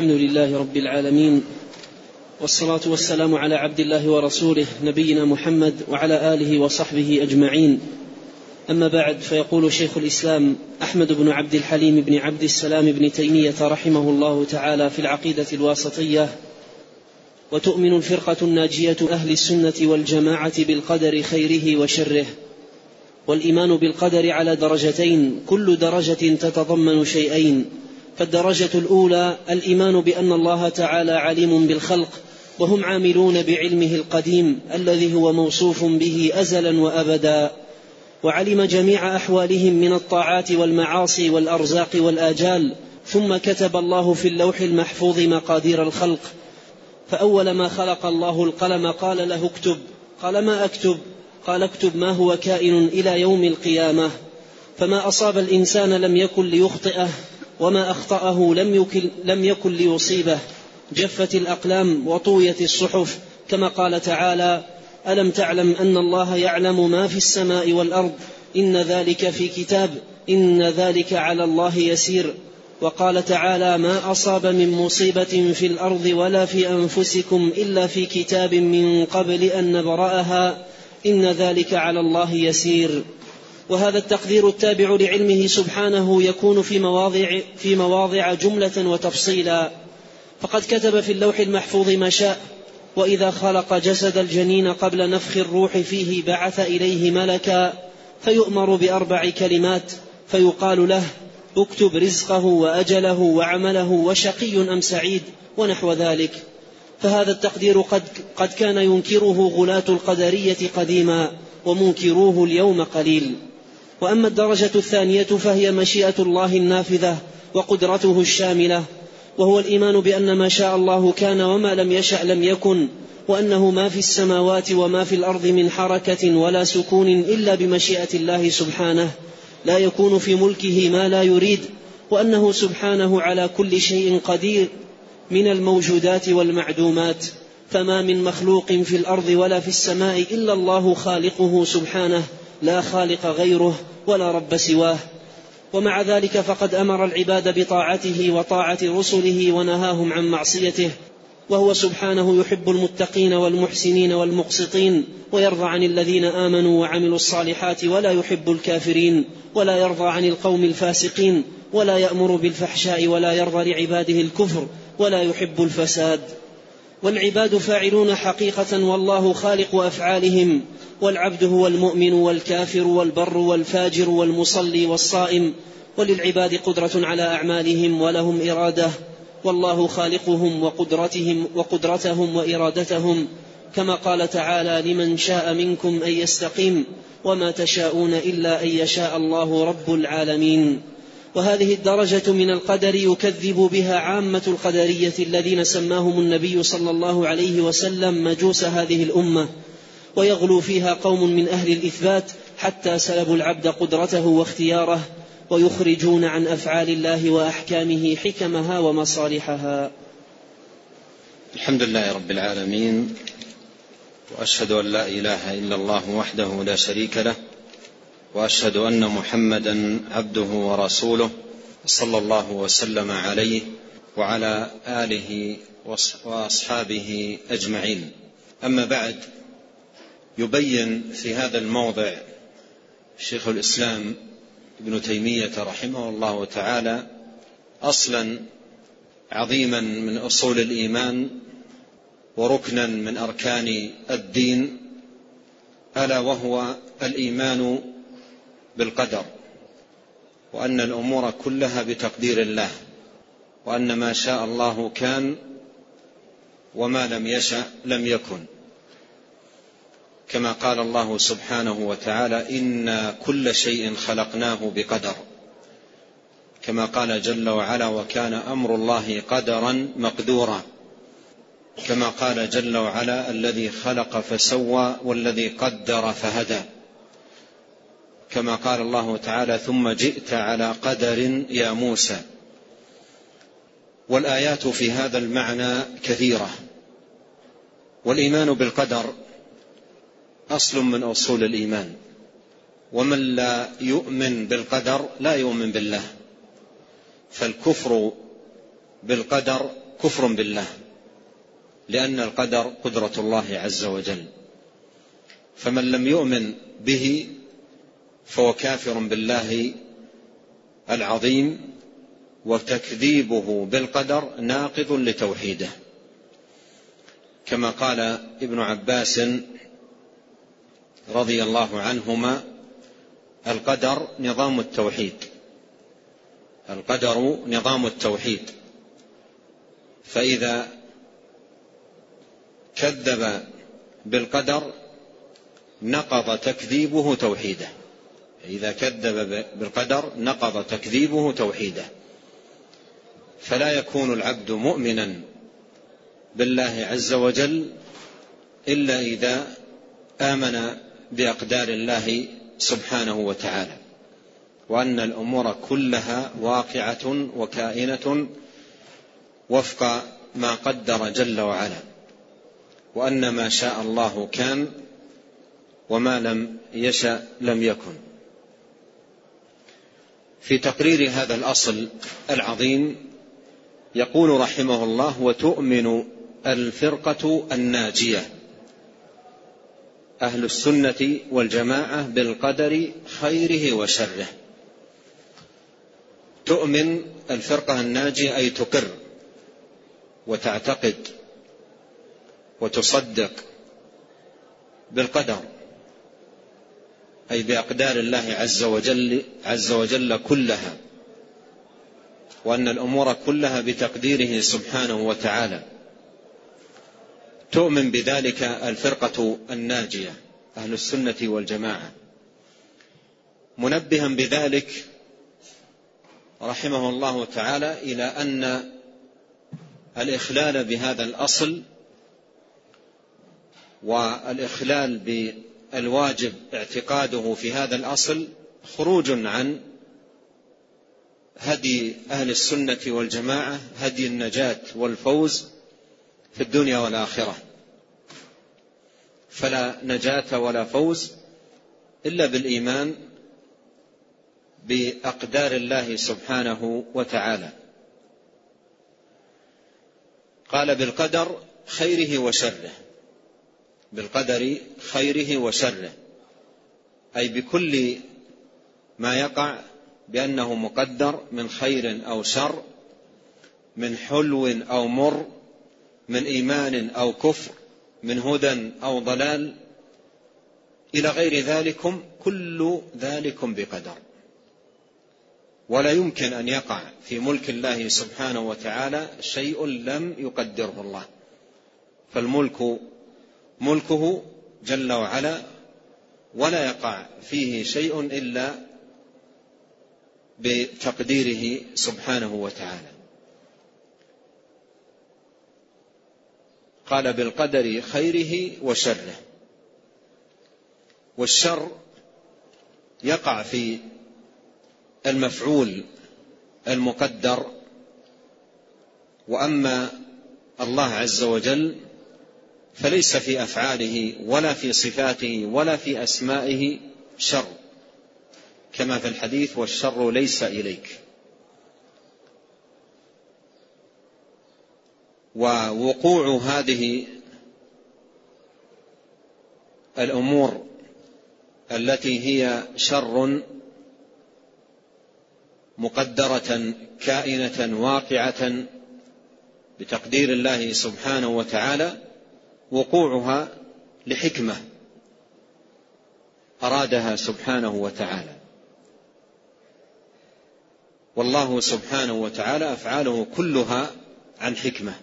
الحمد لله رب العالمين والصلاة والسلام على عبد الله ورسوله نبينا محمد وعلى آله وصحبه أجمعين. أما بعد فيقول شيخ الإسلام أحمد بن عبد الحليم بن عبد السلام بن تيمية رحمه الله تعالى في العقيدة الواسطية وتؤمن الفرقة الناجية أهل السنة والجماعة بالقدر خيره وشره والإيمان بالقدر على درجتين كل درجة تتضمن شيئين فالدرجة الأولى الإيمان بأن الله تعالى عليم بالخلق وهم عاملون بعلمه القديم الذي هو موصوف به أزلا وأبدا. وعلم جميع أحوالهم من الطاعات والمعاصي والأرزاق والآجال ثم كتب الله في اللوح المحفوظ مقادير الخلق. فأول ما خلق الله القلم قال له اكتب. قال ما أكتب؟ قال اكتب ما هو كائن إلى يوم القيامة. فما أصاب الإنسان لم يكن ليخطئه. وما أخطأه لم يكن, لم يكن ليصيبه. جفت الأقلام وطويت الصحف. كما قال تعالى ألم تعلم أن الله يعلم ما في السماء والأرض؟ إن ذلك في كتاب. إن ذلك على الله يسير. وقال تعالى ما أصاب من مصيبة في الأرض ولا في أنفسكم إلا في كتاب من قبل أن نبرأها. إن ذلك على الله يسير. وهذا التقدير التابع لعلمه سبحانه يكون في مواضع في مواضع جملة وتفصيلا. فقد كتب في اللوح المحفوظ ما شاء وإذا خلق جسد الجنين قبل نفخ الروح فيه بعث إليه ملكا فيؤمر بأربع كلمات فيقال له اكتب رزقه وأجله وعمله وشقي أم سعيد ونحو ذلك. فهذا التقدير قد, قد كان ينكره غلاة القدرية قديما ومنكروه اليوم قليل. وأما الدرجة الثانية فهي مشيئة الله النافذة وقدرته الشاملة وهو الإيمان بأن ما شاء الله كان وما لم يشأ لم يكن وأنه ما في السماوات وما في الأرض من حركة ولا سكون إلا بمشيئة الله سبحانه لا يكون في ملكه ما لا يريد وأنه سبحانه على كل شيء قدير من الموجودات والمعدومات فما من مخلوق في الأرض ولا في السماء إلا الله خالقه سبحانه لا خالق غيره ولا رب سواه. ومع ذلك فقد أمر العباد بطاعته وطاعة رسله ونهاهم عن معصيته. وهو سبحانه يحب المتقين والمحسنين والمقسطين ويرضى عن الذين آمنوا وعملوا الصالحات ولا يحب الكافرين ولا يرضى عن القوم الفاسقين ولا يأمر بالفحشاء ولا يرضى لعباده الكفر ولا يحب الفساد. والعباد فاعلون حقيقة والله خالق أفعالهم والعبد هو المؤمن والكافر والبر والفاجر والمصلي والصائم وللعباد قدرة على أعمالهم ولهم إرادة والله خالقهم وقدرتهم وقدرتهم وإرادتهم كما قال تعالى لمن شاء منكم أن يستقيم وما تشاءون إلا أن يشاء الله رب العالمين وهذه الدرجة من القدر يكذب بها عامة القدرية الذين سماهم النبي صلى الله عليه وسلم مجوس هذه الأمة ويغلو فيها قوم من أهل الإثبات حتى سلبوا العبد قدرته واختياره ويخرجون عن أفعال الله وأحكامه حكمها ومصالحها. الحمد لله رب العالمين وأشهد أن لا إله إلا الله وحده لا شريك له وأشهد أن محمدا عبده ورسوله صلى الله وسلم عليه وعلى آله وأصحابه أجمعين. أما بعد يبين في هذا الموضع شيخ الإسلام ابن تيمية رحمه الله تعالى أصلا عظيما من أصول الإيمان وركنا من أركان الدين ألا وهو الإيمان بالقدر وأن الأمور كلها بتقدير الله وأن ما شاء الله كان وما لم يشأ لم يكن. كما قال الله سبحانه وتعالى أنا كل شيء خلقناه بقدر. كما قال جل وعلا وكان أمر الله قدرا مقدورا. كما قال جل وعلا الذي خلق فسوى والذي قدر فهدى. كما قال الله تعالى ثم جئت على قدر يا موسى. والآيات في هذا المعنى كثيرة. والإيمان بالقدر أصل من أصول الإيمان. ومن لا يؤمن بالقدر لا يؤمن بالله. فالكفر بالقدر كفر بالله. لأن القدر قدرة الله عز وجل. فمن لم يؤمن به فهو كافر بالله العظيم وتكذيبه بالقدر ناقض لتوحيده. كما قال ابن عباس رضي الله عنهما القدر نظام التوحيد القدر نظام التوحيد. فإذا كذب بالقدر نقض تكذيبه توحيده. إذا كذب بالقدر نقض تكذيبه توحيده. فلا يكون العبد مؤمنا بالله عز وجل إلا إذا آمن بأقدار الله سبحانه وتعالى. وأن الأمور كلها واقعة وكائنة وفق ما قدر جل وعلا. وأن ما شاء الله كان وما لم يشأ لم يكن. في تقرير هذا الأصل العظيم يقول رحمه الله وتؤمن الفرقة الناجية. أهل السنة والجماعة بالقدر خيره وشره. تؤمن الفرقة الناجية أي تقر وتعتقد وتصدق بالقدر. أي بأقدار الله عز وجل عز وجل كلها وأن الأمور كلها بتقديره سبحانه وتعالى. تؤمن بذلك الفرقة الناجية أهل السنة والجماعة. منبها بذلك رحمه الله تعالى إلى أن الإخلال بهذا الأصل والإخلال بالواجب اعتقاده في هذا الأصل خروج عن هدي أهل السنة والجماعة هدي النجاة والفوز في الدنيا والآخرة. فلا نجاة ولا فوز إلا بالإيمان بأقدار الله سبحانه وتعالى. قال بالقدر خيره وشره. بالقدر خيره وشره. أي بكل ما يقع بأنه مقدر من خير أو شر من حلو أو مر من إيمان أو كفر من هدى أو ضلال. إلى غير ذلكم كل ذلكم بقدر. ولا يمكن أن يقع في ملك الله سبحانه وتعالى شيء لم يقدره الله. فالملك ملكه جل وعلا ولا يقع فيه شيء إلا بتقديره سبحانه وتعالى. قال بالقدر خيره وشره. والشر يقع في المفعول المقدر. وأما الله عز وجل فليس في أفعاله ولا في صفاته ولا في أسمائه شر. كما في الحديث والشر ليس إليك. ووقوع هذه الأمور التي هي شر مقدرة كائنة واقعة بتقدير الله سبحانه وتعالى وقوعها لحكمة أرادها سبحانه وتعالى. والله سبحانه وتعالى أفعاله كلها عن حكمة.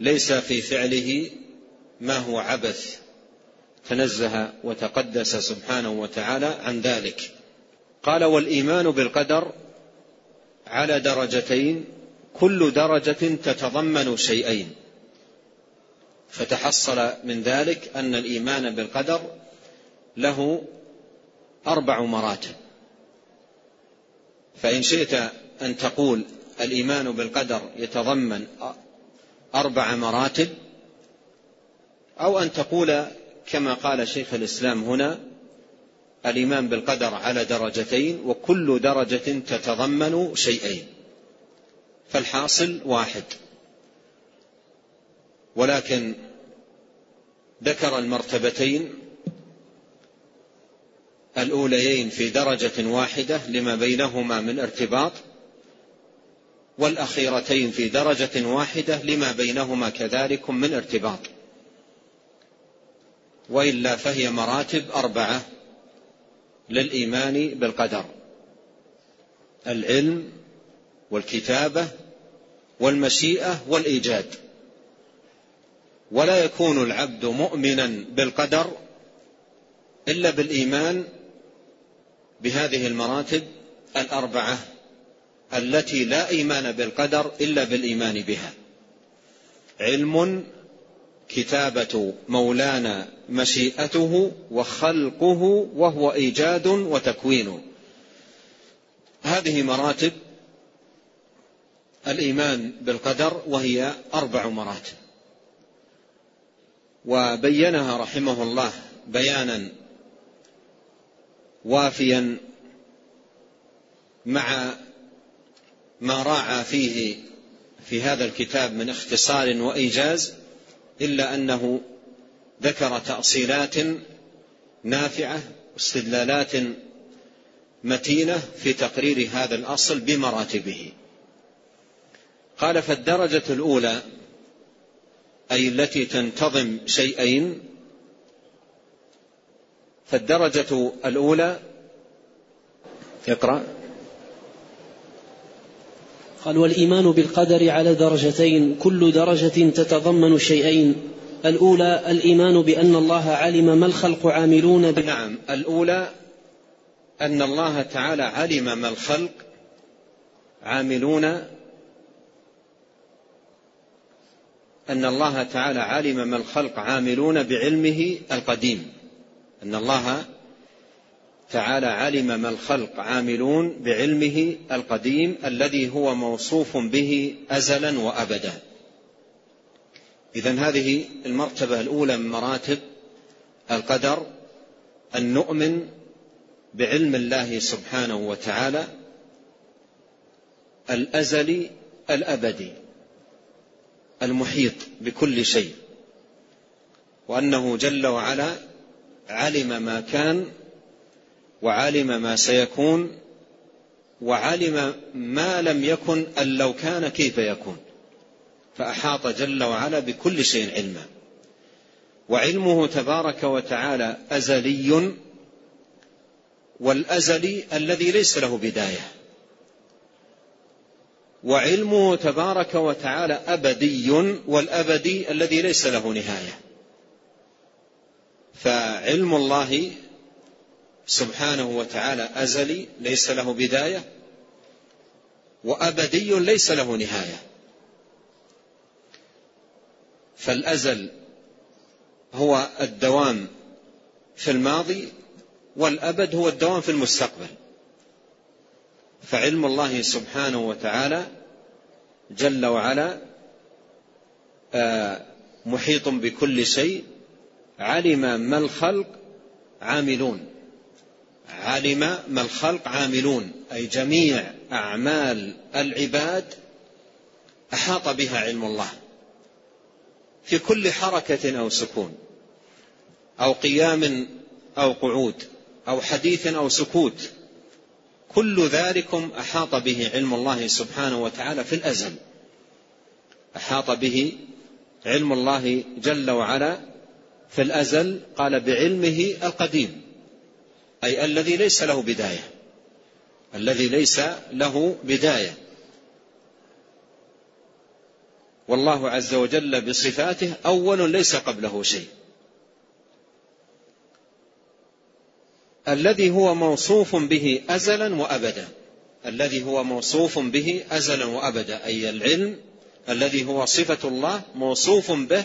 ليس في فعله ما هو عبث. تنزه وتقدس سبحانه وتعالى عن ذلك. قال والإيمان بالقدر على درجتين كل درجة تتضمن شيئين. فتحصل من ذلك أن الإيمان بالقدر له أربع مراتب. فإن شئت أن تقول الإيمان بالقدر يتضمن أربع مراتب أو أن تقول كما قال شيخ الإسلام هنا الإيمان بالقدر على درجتين وكل درجة تتضمن شيئين فالحاصل واحد. ولكن ذكر المرتبتين الأوليين في درجة واحدة لما بينهما من ارتباط والأخيرتين في درجة واحدة لما بينهما كذلك من ارتباط. وإلا فهي مراتب أربعة للإيمان بالقدر العلم والكتابة والمشيئة والإيجاد. ولا يكون العبد مؤمنا بالقدر إلا بالإيمان بهذه المراتب الأربعة التي لا إيمان بالقدر إلا بالإيمان بها. علم كتابة مولانا مشيئته وخلقه وهو إيجاد وتكوين. هذه مراتب الإيمان بالقدر وهي أربع مراتب. وبينها رحمه الله بيانا وافيا مع ما راعى فيه في هذا الكتاب من اختصار وإيجاز إلا أنه ذكر تأصيلات نافعة واستدلالات متينة في تقرير هذا الأصل بمراتبه. قال فالدرجة الأولى أي التي تنتظم شيئين فالدرجة الأولى اقرأ. قال والإيمان بالقدر على درجتين كل درجة تتضمن شيئين. الأولى الإيمان بأن الله علم ما الخلق عاملون ب... نعم الأولى أن الله تعالى علم ما الخلق عاملون أن الله تعالى علم ما الخلق عاملون بعلمه القديم. أن الله تعالى علم ما الخلق عاملون بعلمه القديم الذي هو موصوف به ازلا وابدا. اذا هذه المرتبة الأولى من مراتب القدر أن نؤمن بعلم الله سبحانه وتعالى الأزلي الأبدي. المحيط بكل شيء وأنه جل وعلا علم ما كان وعلم ما سيكون وعلم ما لم يكن أن لو كان كيف يكون. فأحاط جل وعلا بكل شيء علما. وعلمه تبارك وتعالى أزلي والأزلي الذي ليس له بداية. وعلمه تبارك وتعالى أبدي والأبدي الذي ليس له نهاية. فعلم الله سبحانه وتعالى أزلي ليس له بداية وأبدي ليس له نهاية. فالأزل هو الدوام في الماضي والأبد هو الدوام في المستقبل. فعلم الله سبحانه وتعالى جل وعلا آه، محيط بكل شيء علم ما الخلق عاملون. علم ما الخلق عاملون أي جميع أعمال العباد أحاط بها علم الله. في كل حركة أو سكون أو قيام أو قعود أو حديث أو سكوت كل ذلكم أحاط به علم الله سبحانه وتعالى في الأزل. أحاط به علم الله جل وعلا في الأزل قال بعلمه القديم. أي الذي ليس له بداية. الذي ليس له بداية. والله عز وجل بصفاته أول ليس قبله شيء. الذي هو موصوف به أزلا وأبدا. الذي هو موصوف به أزلا وأبدا أي العلم. الذي هو صفة الله موصوف به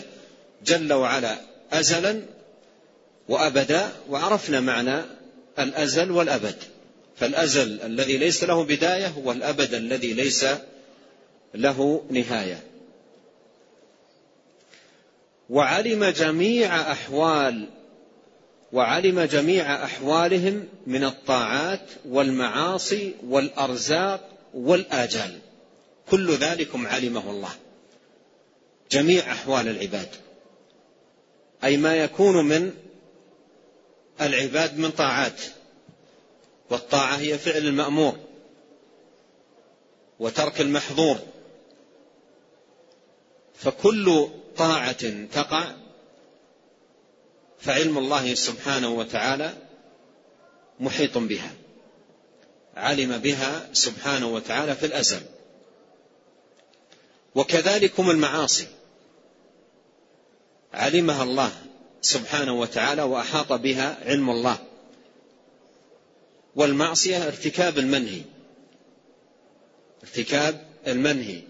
جل وعلا أزلا وأبدا وعرفنا معنى الأزل والأبد. فالأزل الذي ليس له بداية والأبد الذي ليس له نهاية. وعلم جميع أحوال وعلم جميع أحوالهم من الطاعات والمعاصي والأرزاق والآجال. كل ذلكم علمه الله. جميع أحوال العباد. أي ما يكون من العباد من طاعات. والطاعة هي فعل المأمور. وترك المحظور. فكل طاعة تقع فعلم الله سبحانه وتعالى محيط بها. علم بها سبحانه وتعالى في الأزل. وكذلكم المعاصي. علمها الله سبحانه وتعالى وأحاط بها علم الله. والمعصية ارتكاب المنهي. ارتكاب المنهي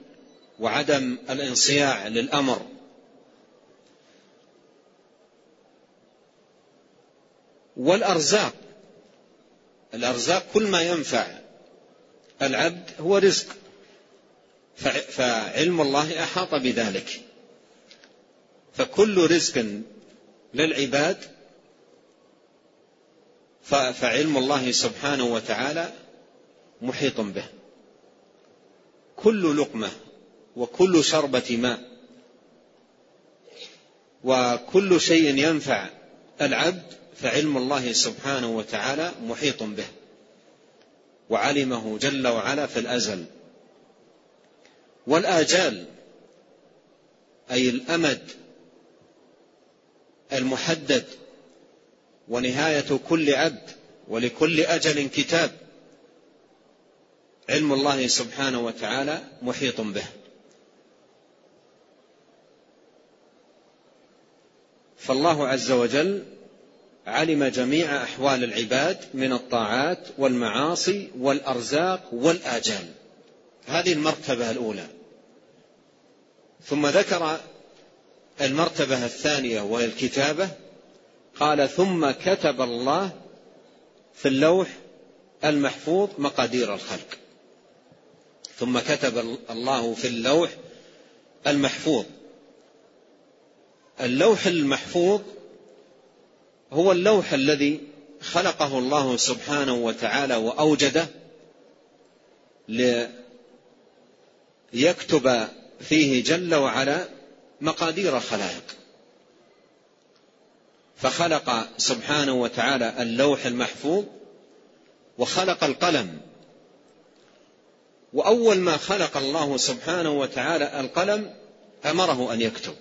وعدم الانصياع للأمر. والأرزاق. الأرزاق كل ما ينفع. العبد هو رزق. فعلم الله أحاط بذلك. فكل رزق للعباد فعلم الله سبحانه وتعالى محيط به. كل لقمة وكل شربة ماء وكل شيء ينفع العبد فعلم الله سبحانه وتعالى محيط به. وعلمه جل وعلا في الأزل. والآجال أي الأمد المحدد ونهاية كل عبد ولكل أجل كتاب علم الله سبحانه وتعالى محيط به. فالله عز وجل علم جميع أحوال العباد من الطاعات والمعاصي والأرزاق والآجال. هذه المرتبة الأولى. ثم ذكر المرتبة الثانية وهي الكتابه قال ثم كتب الله في اللوح المحفوظ مقادير الخلق. ثم كتب الله في اللوح المحفوظ. اللوح المحفوظ هو اللوح الذي خلقه الله سبحانه وتعالى وأوجده ليكتب فيه جل وعلا مقادير الخلائق. فخلق سبحانه وتعالى اللوح المحفوظ وخلق القلم. وأول ما خلق الله سبحانه وتعالى القلم أمره أن يكتب.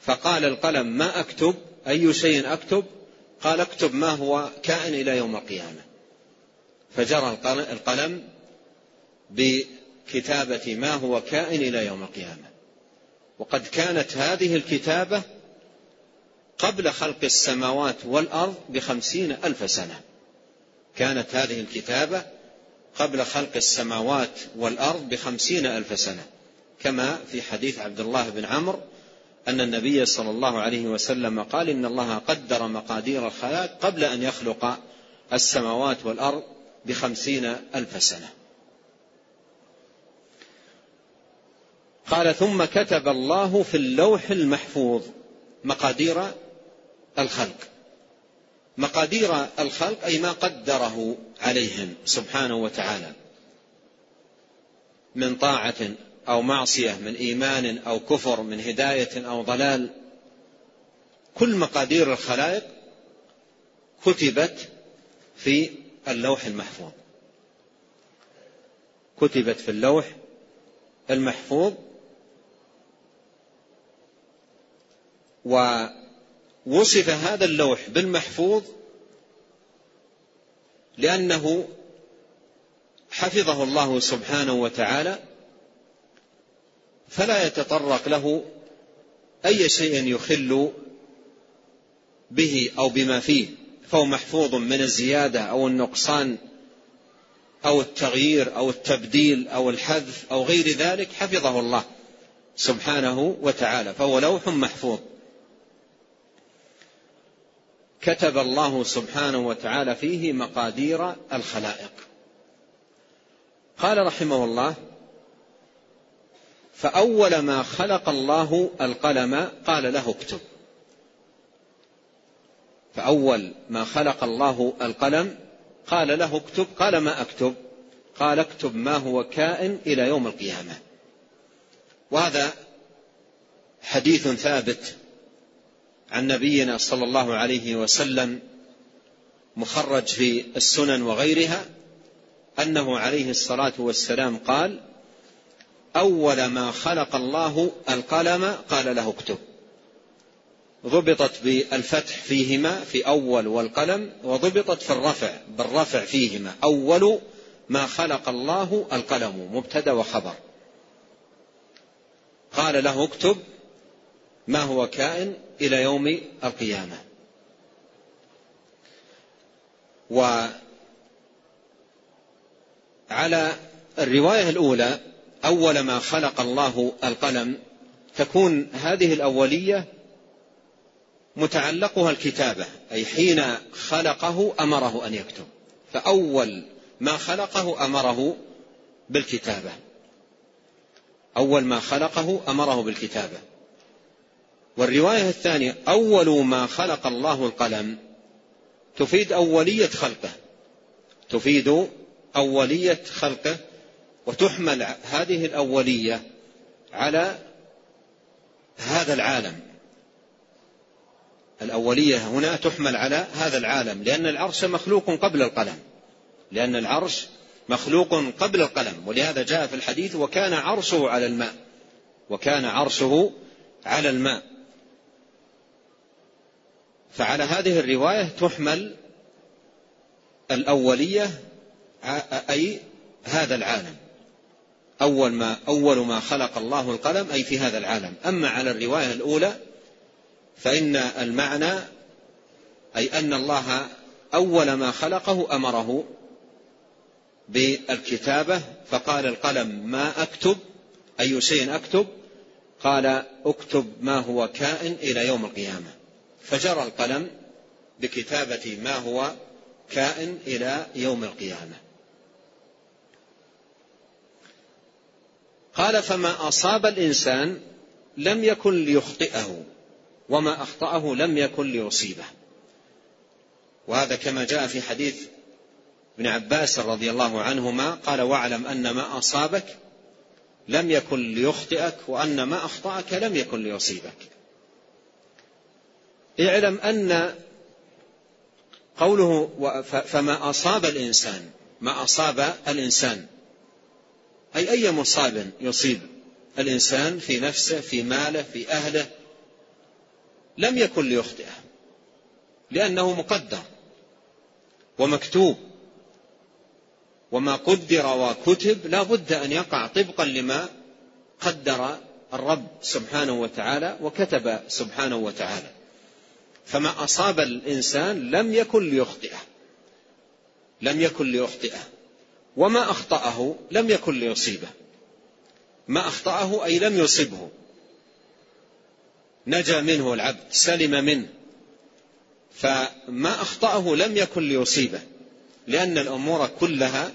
فقال القلم ما أكتب أي شيء أكتب؟ قال اكتب ما هو كائن إلى يوم القيامة. فجرى القلم بكتابة ما هو كائن إلى يوم القيامة. وقد كانت هذه الكتابة قبل خلق السماوات والأرض بخمسين ألف سنة. كانت هذه الكتابة قبل خلق السماوات والأرض بخمسين ألف سنة. كما في حديث عبد الله بن عمرو أن النبي صلى الله عليه وسلم قال إن الله قدر مقادير الخلائق قبل أن يخلق السماوات والأرض بخمسين ألف سنة. قال ثم كتب الله في اللوح المحفوظ مقادير الخلق. مقادير الخلق أي ما قدره عليهم سبحانه وتعالى من طاعة أو معصية من إيمان أو كفر من هداية أو ضلال كل مقادير الخلائق كتبت في اللوح المحفوظ. كتبت في اللوح المحفوظ. ووصف هذا اللوح بالمحفوظ لأنه حفظه الله سبحانه وتعالى فلا يتطرق له أي شيء يخل به أو بما فيه فهو محفوظ من الزيادة أو النقصان أو التغيير أو التبديل أو الحذف أو غير ذلك حفظه الله سبحانه وتعالى فهو لوح محفوظ. كتب الله سبحانه وتعالى فيه مقادير الخلائق. قال رحمه الله فأول ما خلق الله القلم قال له اكتب. فأول ما خلق الله القلم قال له اكتب قال ما أكتب؟ قال اكتب ما هو كائن إلى يوم القيامة. وهذا حديث ثابت عن نبينا صلى الله عليه وسلم مخرج في السنن وغيرها أنه عليه الصلاة والسلام قال أول ما خلق الله القلم قال له اكتب. ضبطت بالفتح فيهما في أول والقلم وضبطت في الرفع بالرفع فيهما. أول ما خلق الله القلم مبتدأ وخبر. قال له اكتب ما هو كائن إلى يوم القيامة. وعلى الرواية الأولى أول ما خلق الله القلم تكون هذه الأولية متعلقها الكتابة أي حين خلقه أمره أن يكتب. فأول ما خلقه أمره بالكتابة. أول ما خلقه أمره بالكتابة. والرواية الثانية أول ما خلق الله القلم تفيد أولية خلقه. تفيد أولية خلقه وتحمل هذه الأولية على هذا العالم. الأولية هنا تحمل على هذا العالم لأن العرش مخلوق قبل القلم. لأن العرش مخلوق قبل القلم ولهذا جاء في الحديث وكان عرشه على الماء. وكان عرشه على الماء. فعلى هذه الرواية تحمل الأولية أي هذا العالم. أول ما أول ما خلق الله القلم أي في هذا العالم. أما على الرواية الأولى فإن المعنى أي أن الله أول ما خلقه أمره بالكتابة. فقال القلم ما أكتب؟ أي شيء أكتب. قال أكتب ما هو كائن إلى يوم القيامة. فجرى القلم بكتابة ما هو كائن إلى يوم القيامة. قال فما أصاب الإنسان لم يكن ليخطئه وما أخطأه لم يكن ليصيبه. وهذا كما جاء في حديث ابن عباس رضي الله عنهما قال واعلم أن ما أصابك لم يكن ليخطئك وأن ما أخطأك لم يكن ليصيبك. اعلم أن قوله فما أصاب الإنسان ما أصاب الإنسان أي أي مصاب يصيب الإنسان في نفسه في ماله في أهله لم يكن ليخطئه لأنه مقدر ومكتوب. وما قدر وكتب لا بد أن يقع طبقا لما قدر الرب سبحانه وتعالى وكتب سبحانه وتعالى. فما أصاب الإنسان لم يكن ليخطئه لم يكن ليخطئه. وما أخطأه لم يكن ليصيبه. ما أخطأه أي لم يصبه. نجا منه العبد سلم منه. فما أخطأه لم يكن ليصيبه لأن الأمور كلها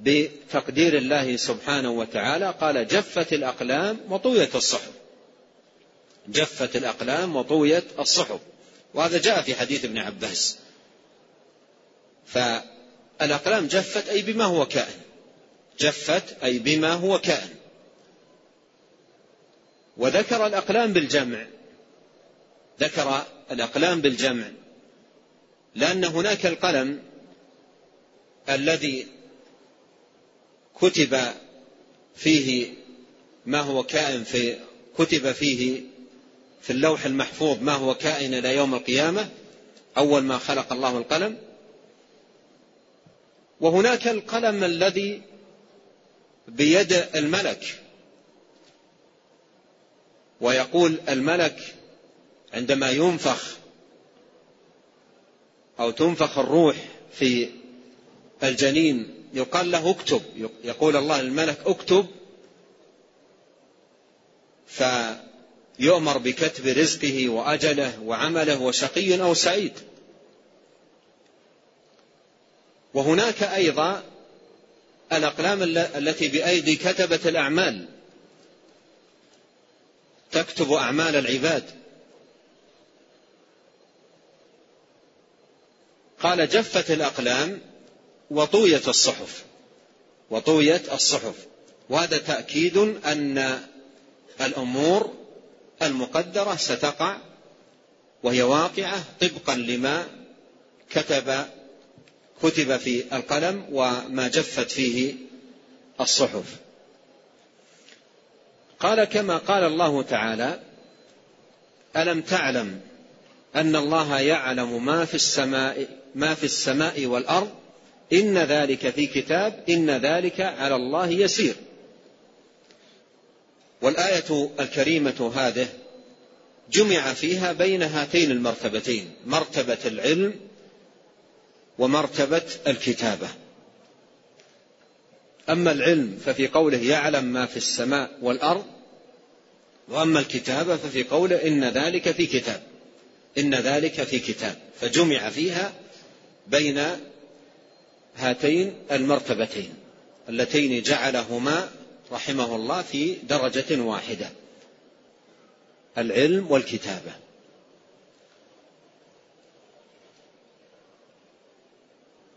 بتقدير الله سبحانه وتعالى. قال جفت الأقلام وطويت الصحف. جفت الأقلام وطويت الصحف. وهذا جاء في حديث ابن عباس. فالأقلام جفت أي بما هو كائن. جفت أي بما هو كائن. وذكر الأقلام بالجمع. ذكر الأقلام بالجمع. لأن هناك القلم الذي كتب فيه ما هو كائن في كتب فيه في اللوح المحفوظ ما هو كائن إلى يوم القيامة. أول ما خلق الله القلم. وهناك القلم الذي بيد الملك. ويقول الملك عندما ينفخ أو تنفخ الروح في الجنين يقال له اكتب يقول الله الملك اكتب فيؤمر بكتب رزقه وأجله وعمله وشقي أو سعيد. وهناك أيضا الأقلام التي بأيدي كتبة الأعمال. تكتب أعمال العباد. قال جفت الأقلام وطويت الصحف. وطويت الصحف. وهذا تأكيد أن الأمور المقدرة ستقع وهي واقعة طبقا لما كتب كتب في القلم وما جفت فيه الصحف. قال كما قال الله تعالى ألم تعلم أن الله يعلم ما في السماء ما في السماء والأرض؟ إن ذلك في كتاب إن ذلك على الله يسير. والآية الكريمة هذه جمع فيها بين هاتين المرتبتين مرتبة العلم ومرتبة الكتابة. أما العلم ففي قوله يعلم ما في السماء والأرض وأما الكتابة ففي قوله إن ذلك في كتاب إن ذلك في كتاب فجمع فيها بين هاتين المرتبتين اللتين جعلهما رحمه الله في درجة واحدة العلم والكتابة.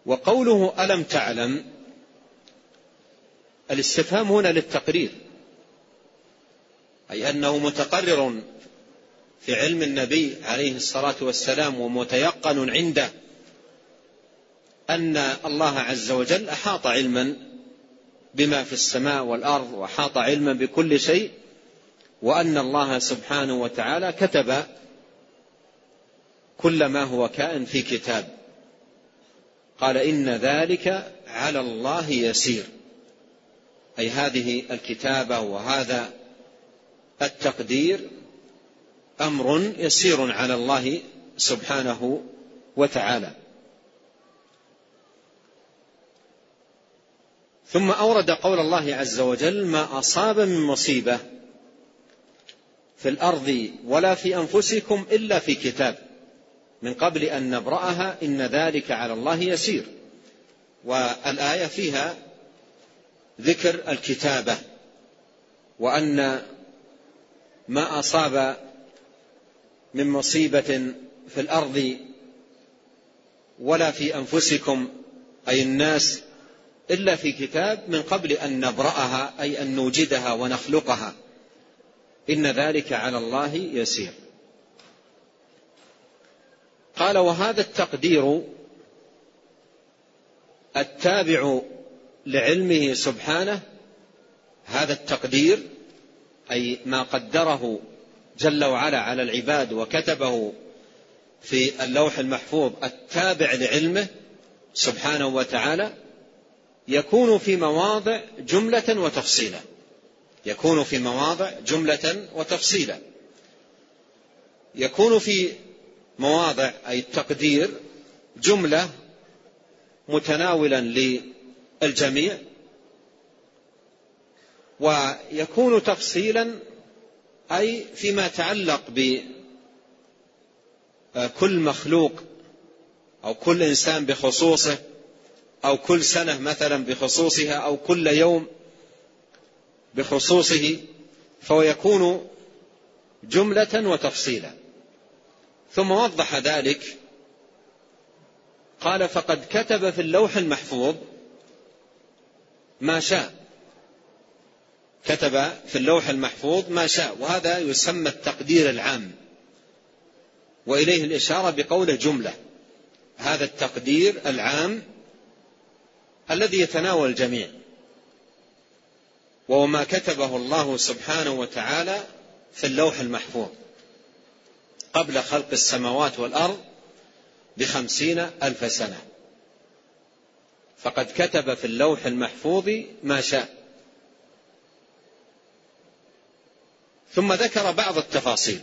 وقوله ألم تعلم؟ الاستفهام هنا للتقرير. أي أنه متقرر في علم النبي عليه الصلاة والسلام ومتيقن عنده أن الله عز وجل أحاط علما بما في السماء والأرض وأحاط علما بكل شيء وأن الله سبحانه وتعالى كتب كل ما هو كائن في كتاب. قال إن ذلك على الله يسير. أي هذه الكتابة وهذا التقدير أمر يسير على الله سبحانه وتعالى. ثم أورد قول الله عز وجل ما أصاب من مصيبة في الأرض ولا في أنفسكم إلا في كتاب من قبل أن نبرأها إن ذلك على الله يسير. والآية فيها ذكر الكتابة وأن ما أصاب من مصيبة في الأرض ولا في أنفسكم أي الناس إلا في كتاب من قبل أن نبرأها أي أن نوجدها ونخلقها. إن ذلك على الله يسير. قال وهذا التقدير التابع لعلمه سبحانه هذا التقدير أي ما قدره جل وعلا على العباد وكتبه في اللوح المحفوظ التابع لعلمه سبحانه وتعالى يكون في مواضع جملة وتفصيلا. يكون في مواضع جملة وتفصيلا. يكون في مواضع أي التقدير جملة متناولا للجميع ويكون تفصيلا أي فيما يتعلق بكل مخلوق أو كل إنسان بخصوصه أو كل سنة مثلا بخصوصها أو كل يوم بخصوصه فهو يكون جملة وتفصيلا. ثم وضح ذلك. قال فقد كتب في اللوح المحفوظ ما شاء. كتب في اللوح المحفوظ ما شاء وهذا يسمى التقدير العام. وإليه الإشارة بقوله جملة. هذا التقدير العام الذي يتناول الجميع. وهو ما كتبه الله سبحانه وتعالى في اللوح المحفوظ. قبل خلق السماوات والأرض بخمسين ألف سنة. فقد كتب في اللوح المحفوظ ما شاء. ثم ذكر بعض التفاصيل.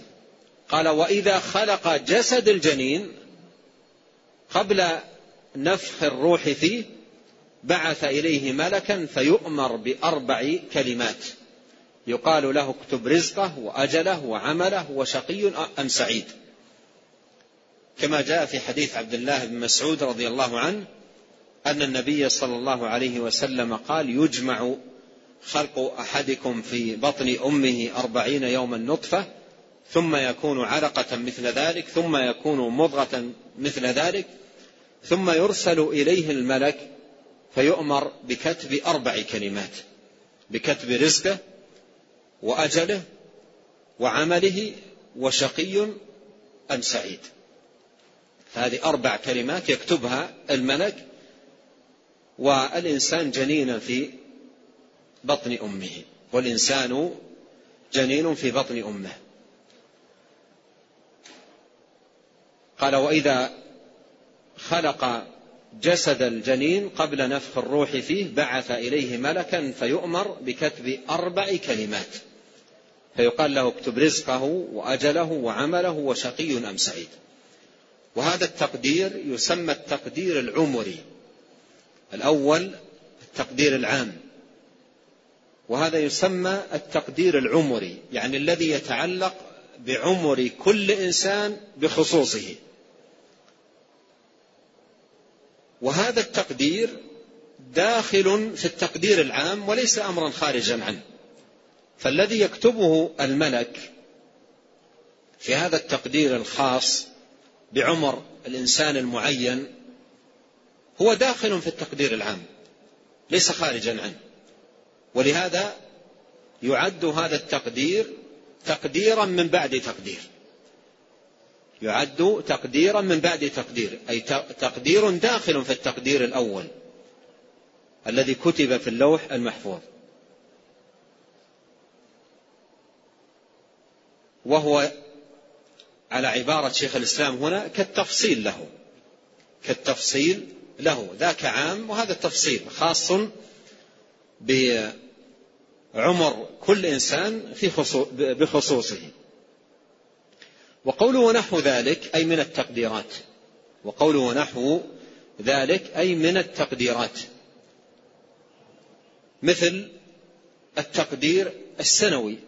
قال وإذا خلق جسد الجنين قبل نفخ الروح فيه بعث إليه ملكا فيؤمر بأربع كلمات. يقال له اكتب رزقه وأجله وعمله وشقي أم سعيد. كما جاء في حديث عبد الله بن مسعود رضي الله عنه أن النبي صلى الله عليه وسلم قال يجمع خلق أحدكم في بطن أمه أربعين يوما نطفة ثم يكون علقة مثل ذلك ثم يكون مضغة مثل ذلك ثم يرسل إليه الملك فيؤمر بكتب أربع كلمات بكتب رزقه وأجله وعمله وشقي أم سعيد. هذه أربع كلمات يكتبها الملك والإنسان جنينا في بطن أمه والإنسان جنين في بطن أمه. قال وإذا خلق جسد الجنين قبل نفخ الروح فيه بعث إليه ملكا فيؤمر بكتب أربع كلمات. فيقال له اكتب رزقه وأجله وعمله وشقي أم سعيد. وهذا التقدير يسمى التقدير العمري. الأول التقدير العام. وهذا يسمى التقدير العمري يعني الذي يتعلق بعمر كل إنسان بخصوصه. وهذا التقدير داخل في التقدير العام وليس امرا خارجا عنه. فالذي يكتبه الملك في هذا التقدير الخاص بعمر الإنسان المعين هو داخل في التقدير العام ليس خارجا عنه. ولهذا يعد هذا التقدير تقديرا من بعد تقدير. يعد تقديرا من بعد تقدير أي تقدير داخل في التقدير الأول الذي كتب في اللوح المحفوظ. وهو على عبارة شيخ الإسلام هنا كالتفصيل له كالتفصيل له ذاك عام وهذا التفصيل خاص بعمر كل إنسان في بخصوصه. وقوله ونحو ذلك أي من التقديرات وقوله ونحو ذلك أي من التقديرات. مثل التقدير السنوي.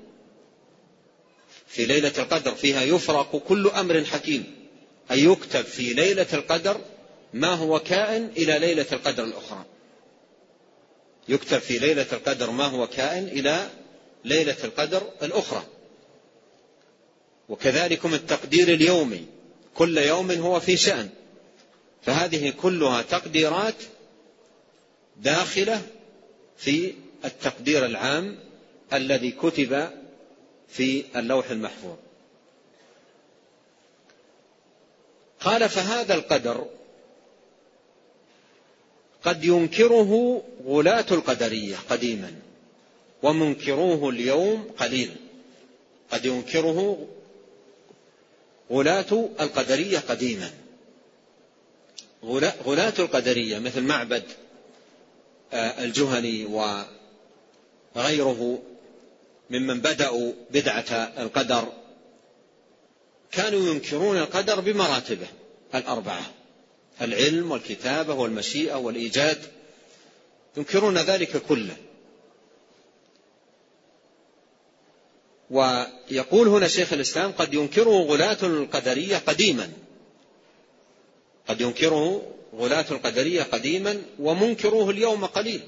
في ليلة القدر فيها يفرق كل أمر حكيم. أي يكتب في ليلة القدر ما هو كائن إلى ليلة القدر الأخرى. يكتب في ليلة القدر ما هو كائن إلى ليلة القدر الأخرى. وكذلكم التقدير اليومي. كل يوم هو في شأن. فهذه كلها تقديرات داخلة في التقدير العام الذي كتب في اللوح المحفوظ. قال فهذا القدر قد ينكره غلاة القدرية قديما ومنكروه اليوم قليل. قد ينكره غلاة القدرية قديما. غلاة القدرية مثل معبد آه، الجهني وغيره ممن بدأوا بدعة القدر كانوا ينكرون القدر بمراتبه الأربعة العلم والكتابة والمشيئة والإيجاد ينكرون ذلك كله. ويقول هنا شيخ الإسلام قد ينكره غلاة القدرية قديما. قد ينكره غلاة القدرية قديما ومنكروه اليوم قليل.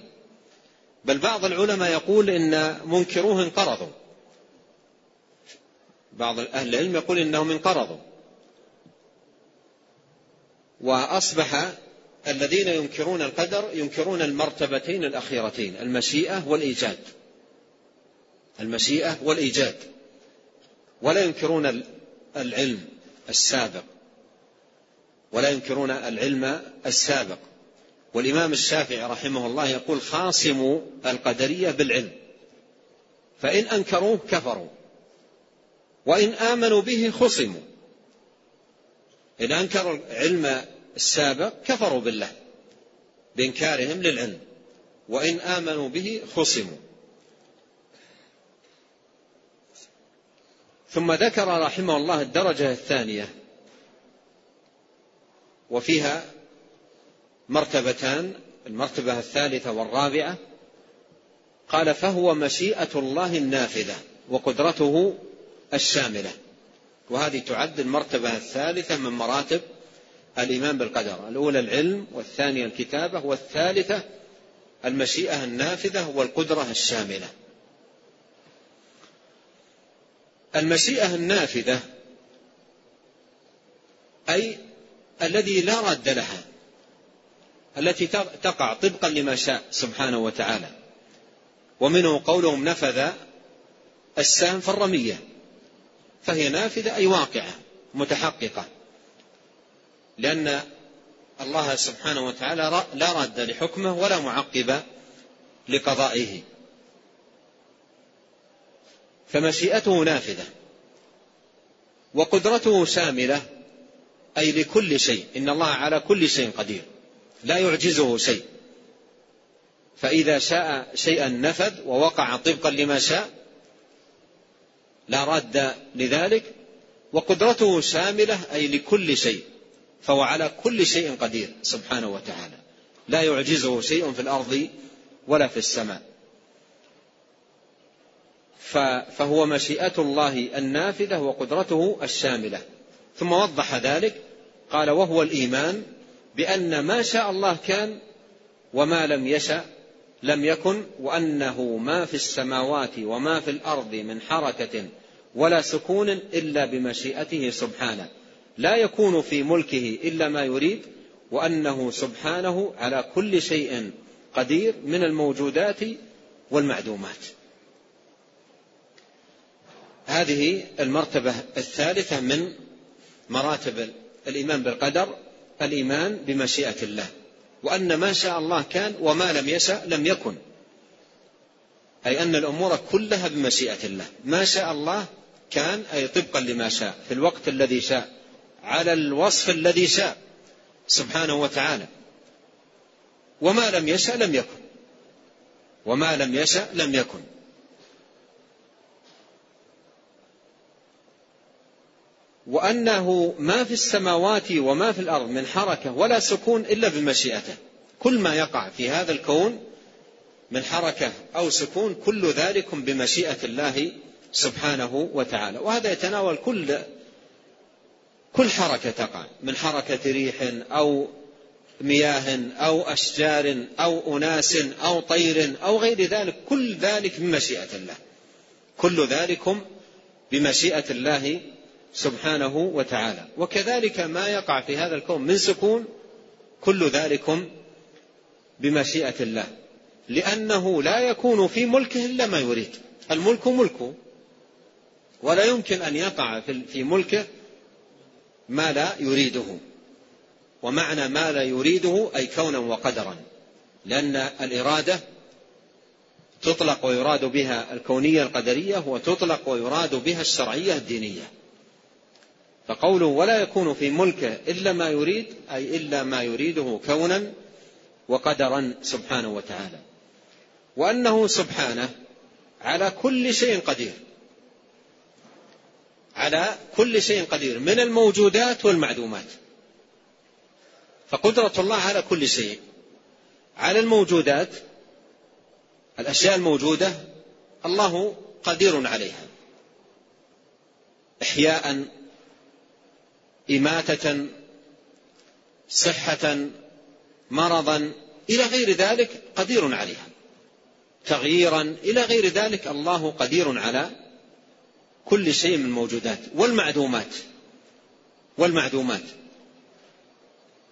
بل بعض العلماء يقول إن منكروه انقرضوا. بعض أهل العلم يقول إنهم انقرضوا. وأصبح الذين ينكرون القدر ينكرون المرتبتين الأخيرتين المشيئة والإيجاد. المشيئة والإيجاد. ولا ينكرون العلم السابق. ولا ينكرون العلم السابق. والإمام الشافعي رحمه الله يقول خاصموا القدرية بالعلم فإن أنكروه كفروا وإن آمنوا به خصموا. إن أنكروا العلم السابق كفروا بالله بإنكارهم للعلم وإن آمنوا به خصموا. ثم ذكر رحمه الله الدرجة الثانية وفيها مرتبتان المرتبة الثالثة والرابعة قال فهو مشيئة الله النافذة وقدرته الشاملة. وهذه تعد المرتبة الثالثة من مراتب الإيمان بالقدر الأولى العلم والثانية الكتابة والثالثة المشيئة النافذة والقدرة الشاملة. المشيئة النافذة أي الذي لا راد لها التي تقع طبقا لما شاء سبحانه وتعالى. ومنه قولهم نفذ السهم في الرمية فهي نافذة أي واقعة متحققة. لأن الله سبحانه وتعالى لا راد لحكمه ولا معقب لقضائه. فمشيئته نافذة وقدرته شاملة أي لكل شيء. إن الله على كل شيء قدير. لا يعجزه شيء. فإذا شاء شيئا نفذ ووقع طبقا لما شاء لا راد لذلك. وقدرته شاملة أي لكل شيء فهو على كل شيء قدير سبحانه وتعالى. لا يعجزه شيء في الأرض ولا في السماء. فهو مشيئة الله النافذة وقدرته الشاملة. ثم وضح ذلك قال وهو الإيمان بأن ما شاء الله كان وما لم يشأ لم يكن وأنه ما في السماوات وما في الأرض من حركة ولا سكون إلا بمشيئته سبحانه. لا يكون في ملكه إلا ما يريد وأنه سبحانه على كل شيء قدير من الموجودات والمعدومات. هذه المرتبة الثالثة من مراتب الإيمان بالقدر. الإيمان بمشيئة الله وأن ما شاء الله كان وما لم يشأ لم يكن. أي أن الأمور كلها بمشيئة الله. ما شاء الله كان أي طبقا لما شاء في الوقت الذي شاء على الوصف الذي شاء سبحانه وتعالى. وما لم يشأ لم يكن. وما لم يشأ لم يكن. وأنه ما في السماوات وما في الأرض من حركة ولا سكون إلا بمشيئته. كل ما يقع في هذا الكون من حركة أو سكون كل ذلك بمشيئة الله سبحانه وتعالى. وهذا يتناول كل كل حركة تقع من حركة ريح أو مياه أو أشجار أو أناس أو طير أو غير ذلك كل ذلك بمشيئة الله. كل ذلكم بمشيئة الله سبحانه وتعالى. وكذلك ما يقع في هذا الكون من سكون كل ذلكم بمشيئة الله. لأنه لا يكون في ملكه إلا ما يريد. الملك ملكه ولا يمكن أن يقع في ملكه ما لا يريده. ومعنى ما لا يريده أي كونا وقدرا. لأن الإرادة تطلق ويراد بها الكونية القدرية وتطلق ويراد بها الشرعية الدينية. فقوله ولا يكون في ملكه إلا ما يريد أي إلا ما يريده كونا وقدرا سبحانه وتعالى. وأنه سبحانه على كل شيء قدير. على كل شيء قدير من الموجودات والمعدومات. فقدرة الله على كل شيء. على الموجودات الأشياء الموجودة الله قدير عليها. إحياء إماتة صحة مرضا إلى غير ذلك قدير عليها. تغييرا إلى غير ذلك الله قدير على كل شيء من الموجودات والمعدومات والمعدومات.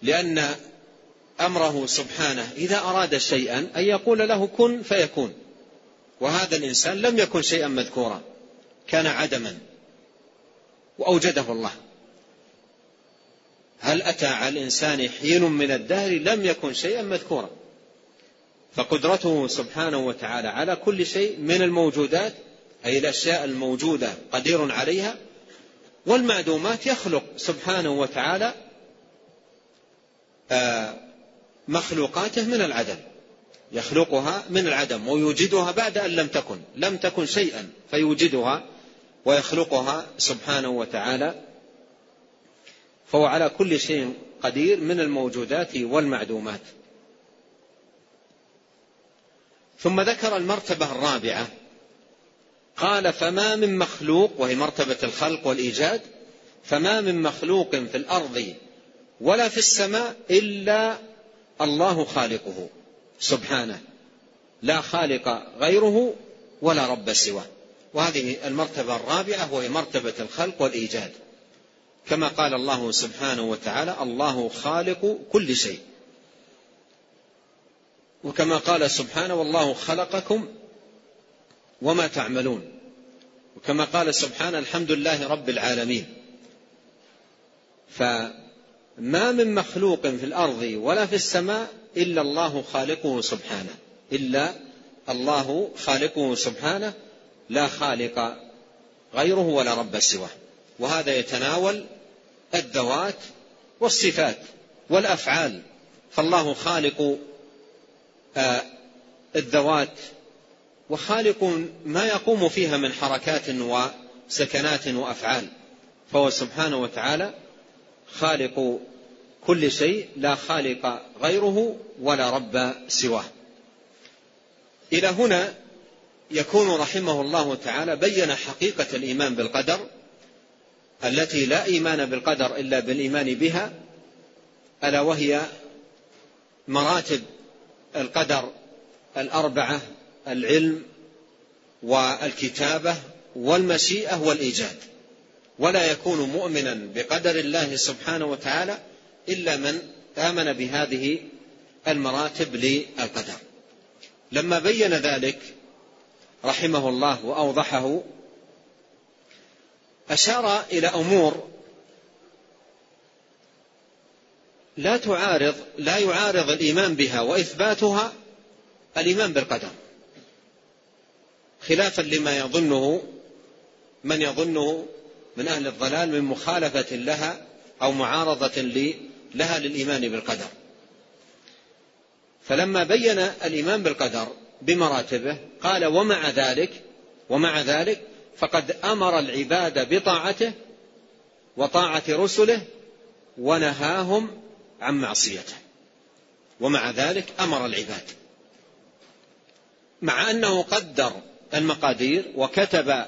لأن أمره سبحانه إذا أراد شيئا أن يقول له كن فيكون. وهذا الإنسان لم يكن شيئا مذكورا كان عدما وأوجده الله. هل أتى على الإنسان حين من الدهر لم يكن شيئا مذكورا؟ فقدرته سبحانه وتعالى على كل شيء من الموجودات أي الأشياء الموجودة قدير عليها والمعدومات يخلق سبحانه وتعالى آه، مخلوقاته من العدم. يخلقها من العدم ويوجدها بعد أن لم تكن لم تكن شيئا فيوجدها ويخلقها سبحانه وتعالى فهو على كل شيء قدير من الموجودات والمعدومات. ثم ذكر المرتبة الرابعة. قال فما من مخلوق وهي مرتبة الخلق والإيجاد فما من مخلوق في الأرض ولا في السماء إلا الله خالقه سبحانه. لا خالق غيره ولا رب سواه. وهذه المرتبة الرابعة وهي مرتبة الخلق والإيجاد. كما قال الله سبحانه وتعالى الله خالق كل شيء. وكما قال سبحانه والله خلقكم وما تعملون. وكما قال سبحانه الحمد لله رب العالمين. فما من مخلوق في الأرض ولا في السماء إلا الله خالقه سبحانه إلا الله خالقه سبحانه لا خالق غيره ولا رب سواه. وهذا يتناول الذوات والصفات والأفعال. فالله خالق آه، الذوات وخالق ما يقوم فيها من حركات وسكنات وأفعال. فهو سبحانه وتعالى خالق كل شيء لا خالق غيره ولا رب سواه. إلى هنا يكون رحمه الله تعالى بين حقيقة الإيمان بالقدر التي لا إيمان بالقدر إلا بالإيمان بها ألا وهي مراتب القدر الأربعة العلم والكتابة والمشيئة والإيجاد. ولا يكون مؤمنا بقدر الله سبحانه وتعالى إلا من آمن بهذه المراتب للقدر. لما بين ذلك رحمه الله وأوضحه أشار إلى أمور لا تعارض لا يعارض الإيمان بها وإثباتها الإيمان بالقدر خلافا لما يظنه من يظنه من أهل الضلال من مخالفة لها أو معارضة لها للإيمان بالقدر. فلما بين الإيمان بالقدر بمراتبه قال ومع ذلك ومع ذلك فقد أمر العباد بطاعته وطاعة رسله ونهاهم عن معصيته. ومع ذلك أمر العباد. مع أنه قدر المقادير وكتب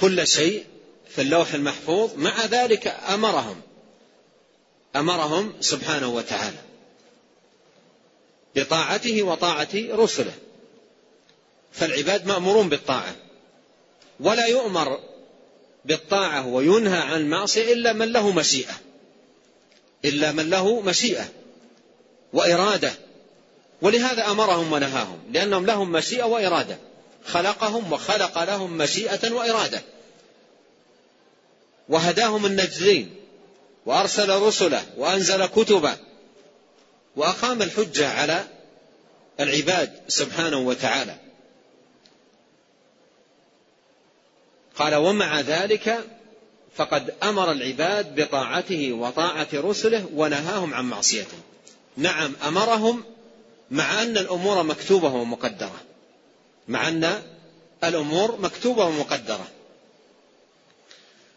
كل شيء في اللوح المحفوظ مع ذلك أمرهم. أمرهم سبحانه وتعالى بطاعته وطاعة رسله. فالعباد مأمورون بالطاعة. ولا يؤمر بالطاعة وينهى عن المعصية إلا من له مشيئة. إلا من له مشيئة وإرادة. ولهذا أمرهم ونهاهم لأنهم لهم مشيئة وإرادة. خلقهم وخلق لهم مشيئة وإرادة. وهداهم النجدين وأرسل رسله وأنزل كتبه وأقام الحجة على العباد سبحانه وتعالى. قال ومع ذلك فقد أمر العباد بطاعته وطاعة رسله ونهاهم عن معصيته. نعم أمرهم مع أن الأمور مكتوبة ومقدرة. مع أن الأمور مكتوبة ومقدرة.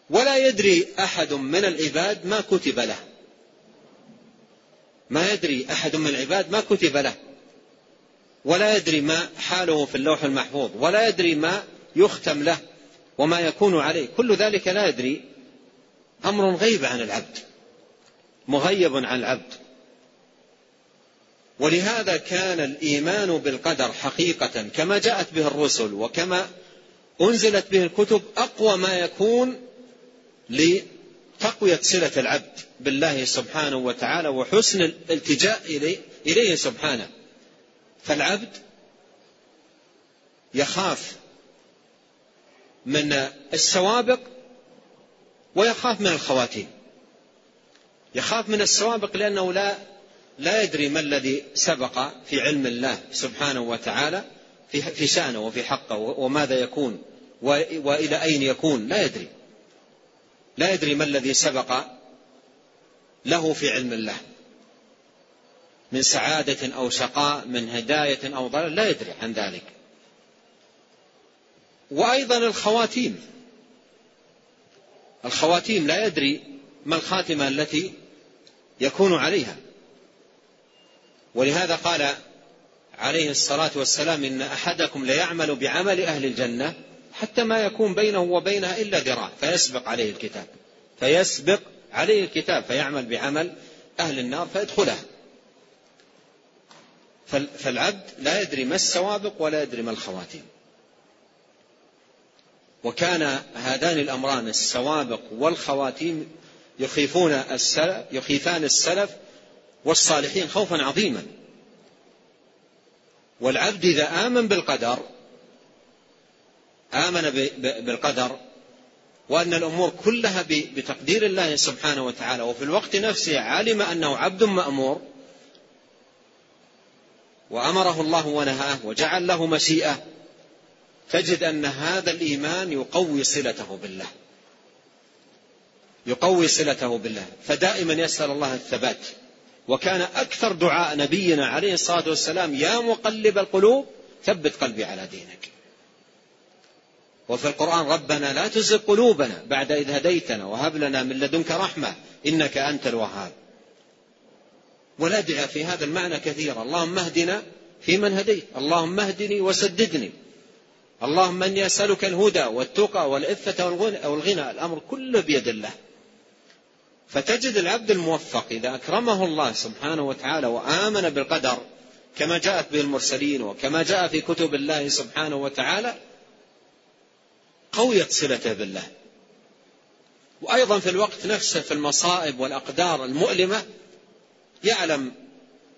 ولا يدري أحد من العباد ما كتب له. ما يدري أحد من العباد ما كتب له. ولا يدري ما حاله في اللوح المحفوظ. ولا يدري ما يختم له. وما يكون عليه. كل ذلك لا يدري. أمر غيب عن العبد. مغيب عن العبد. ولهذا كان الإيمان بالقدر حقيقة كما جاءت به الرسل وكما أنزلت به الكتب أقوى ما يكون لتقوية صلة العبد بالله سبحانه وتعالى وحسن الالتجاء اليه, إليه سبحانه. فالعبد يخاف من السوابق ويخاف من الخواتيم. يخاف من السوابق لأنه لا لا يدري ما الذي سبق في علم الله سبحانه وتعالى في في شأنه وفي حقه وماذا يكون وإلى أين يكون لا يدري. لا يدري ما الذي سبق له في علم الله. من سعادة أو شقاء من هداية أو ضلال لا يدري عن ذلك. وأيضا الخواتيم. الخواتيم لا يدري ما الخاتمة التي يكون عليها. ولهذا قال عليه الصلاة والسلام إن أحدكم ليعمل بعمل أهل الجنة حتى ما يكون بينه وبينها إلا ذراع فيسبق عليه الكتاب. فيسبق عليه الكتاب فيعمل بعمل أهل النار فيدخلها. فالعبد لا يدري ما السوابق ولا يدري ما الخواتيم. وكان هذان الأمران السوابق والخواتيم يخيفون السلف يخيفان السلف والصالحين خوفا عظيما. والعبد إذا آمن بالقدر آمن بالقدر وأن الأمور كلها بتقدير الله سبحانه وتعالى وفي الوقت نفسه علم أنه عبد مأمور وأمره الله ونهاه وجعل له مشيئة تجد أن هذا الإيمان يقوي صلته بالله. يقوي صلته بالله. فدائما يسأل الله الثبات. وكان أكثر دعاء نبينا عليه الصلاة والسلام يا مقلب القلوب ثبت قلبي على دينك. وفي القرآن ربنا لا تزغ قلوبنا بعد إذ هديتنا وهب لنا من لدنك رحمة إنك أنت الوهاب. والأدعية في هذا المعنى كثيرة اللهم اهدنا فيمن هديت اللهم اهدني وسددني اللهم إني أسألك الهدى والتقى والعفة والغنى الأمر كله بيد الله. فتجد العبد الموفق إذا أكرمه الله سبحانه وتعالى وآمن بالقدر كما جاءت به المرسلين وكما جاء في كتب الله سبحانه وتعالى قويت صلته بالله. وأيضا في الوقت نفسه في المصائب والأقدار المؤلمة يعلم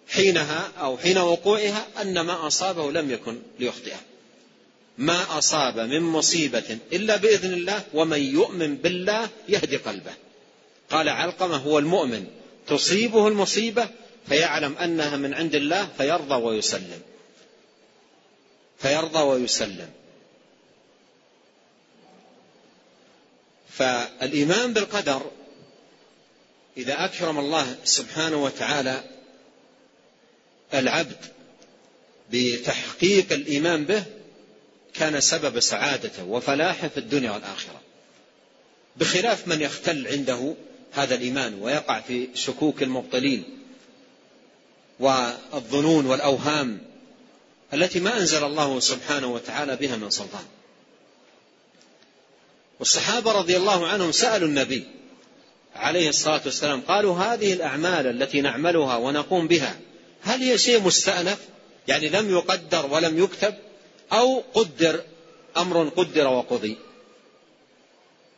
حينها أو حين وقوعها أن ما أصابه لم يكن ليخطئه. ما أصاب من مصيبة إلا بإذن الله ومن يؤمن بالله يهدي قلبه. قال علقمة هو المؤمن. تصيبه المصيبة فيعلم أنها من عند الله فيرضى ويسلم. فيرضى ويسلم. فالإيمان بالقدر إذا أكرم الله سبحانه وتعالى العبد بتحقيق الإيمان به كان سبب سعادته وفلاحه في الدنيا والآخرة. بخلاف من يختل عنده هذا الإيمان ويقع في شكوك المبطلين والظنون والأوهام التي ما أنزل الله سبحانه وتعالى بها من سلطان. والصحابة رضي الله عنهم سألوا النبي عليه الصلاة والسلام قالوا هذه الأعمال التي نعملها ونقوم بها هل هي شيء مستأنف؟ يعني لم يقدر ولم يكتب؟ أو قدر أمر قدر وقضي.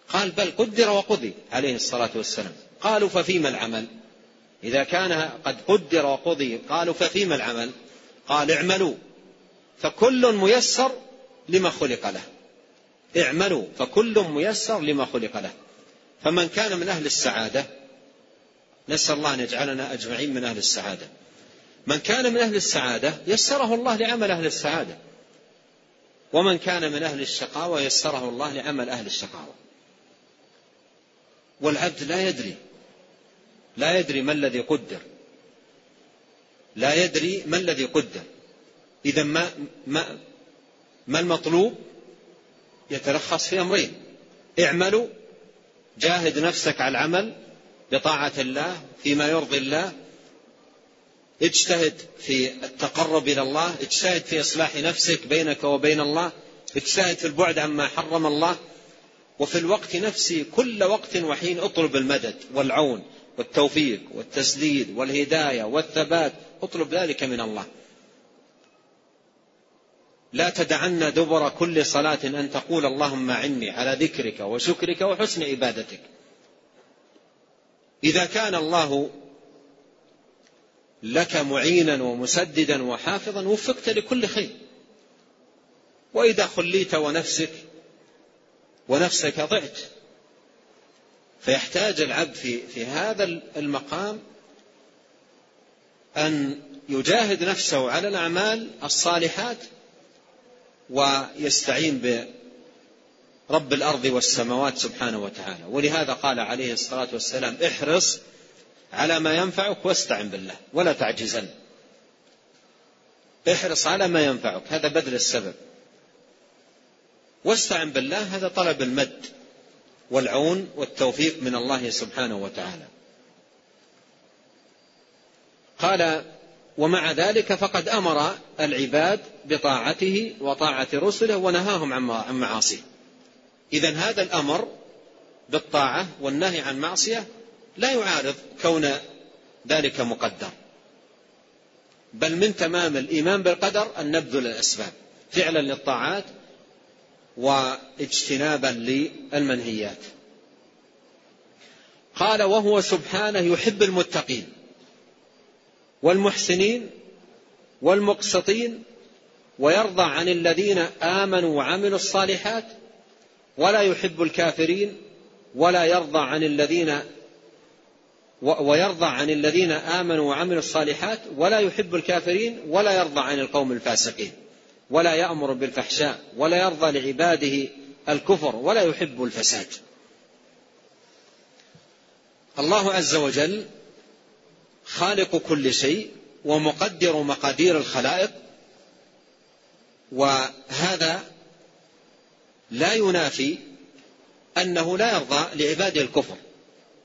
قال بل قدر وقضي عليه الصلاة والسلام. قالوا ففيما العمل؟ إذا كان قد قدر وقضي قالوا ففيما العمل؟ قال اعملوا. فكل ميسر لما خلق له. اعملوا. فكل ميسر لما خلق له. فمن كان من أهل السعادة نسأل الله أن يجعلنا أجمعين من أهل السعادة. من كان من أهل السعادة يسره الله لعمل أهل السعادة. ومن كان من أهل الشقاوة يسره الله لعمل أهل الشقاوة. والعبد لا يدري لا يدري ما الذي قدر لا يدري ما الذي قدر. إذا ما ما ما المطلوب؟ يتلخص في أمرين. اعملوا جاهد نفسك على العمل بطاعة الله فيما يرضي الله اجتهد في التقرب إلى الله اجتهد في إصلاح نفسك بينك وبين الله اجتهد في البعد عما حرم الله. وفي الوقت نفسه كل وقت وحين أطلب المدد والعون والتوفيق والتسديد والهداية والثبات أطلب ذلك من الله. لا تدعن دبر كل صلاة أن تقول اللهم عني على ذكرك وشكرك وحسن عبادتك. إذا كان الله لك معينا ومسددا وحافظا وفقت لكل خير. وإذا خليت ونفسك ونفسك ضعت فيحتاج العبد في في هذا المقام أن يجاهد نفسه على الأعمال الصالحات ويستعين برب الأرض والسماوات سبحانه وتعالى. ولهذا قال عليه الصلاة والسلام احرص على ما ينفعك واستعن بالله ولا تعجزن. احرص على ما ينفعك هذا بذل السبب. واستعن بالله هذا طلب المد والعون والتوفيق من الله سبحانه وتعالى. قال ومع ذلك فقد أمر العباد بطاعته وطاعة رسله ونهاهم عن معاصيه. اذا هذا الأمر بالطاعة والنهي عن معصية لا يعارض كون ذلك مقدر. بل من تمام الإيمان بالقدر أن نبذل الأسباب فعلا للطاعات واجتنابا للمنهيات. قال وهو سبحانه يحب المتقين والمحسنين والمقسطين ويرضى عن الذين آمنوا وعملوا الصالحات ولا يحب الكافرين ولا يرضى عن الذين ويرضى عن الذين آمنوا وعملوا الصالحات ولا يحب الكافرين ولا يرضى عن القوم الفاسقين ولا يأمر بالفحشاء ولا يرضى لعباده الكفر ولا يحب الفساد. الله عز وجل خالق كل شيء ومقدر مقادير الخلائق وهذا لا ينافي أنه لا يرضى لعباده الكفر.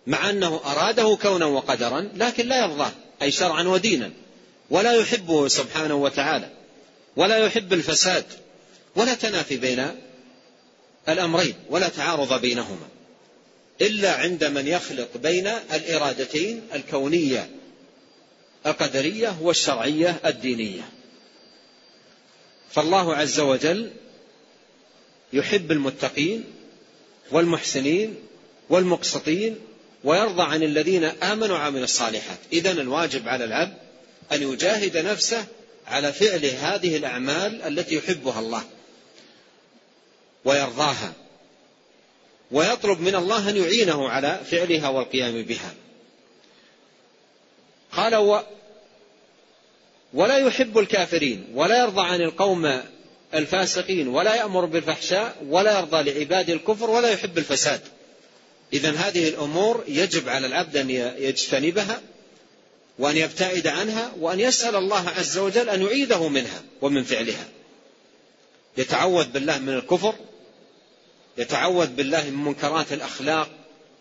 مع أنه أراده كونا وقدرا لكن لا يرضاه أي شرعا ودينا. ولا يحبه سبحانه وتعالى ولا يحب الفساد ولا تنافي بين الأمرين ولا تعارض بينهما. إلا عند من يخلط بين الإرادتين الكونية القدرية والشرعية الدينية. فالله عز وجل يحب المتقين والمحسنين والمقسطين ويرضى عن الذين آمنوا وعملوا الصالحات. اذا الواجب على العبد أن يجاهد نفسه على فعل هذه الأعمال التي يحبها الله ويرضاها ويطلب من الله أن يعينه على فعلها والقيام بها. قال و ولا يحب الكافرين ولا يرضى عن القوم الفاسقين ولا يأمر بالفحشاء ولا يرضى لعباد الكفر ولا يحب الفساد. إذا هذه الأمور يجب على العبد أن يجتنبها وأن يبتعد عنها وأن يسأل الله عز وجل أن يعيذه منها ومن فعلها. يتعوذ بالله من الكفر يتعوذ بالله من منكرات الأخلاق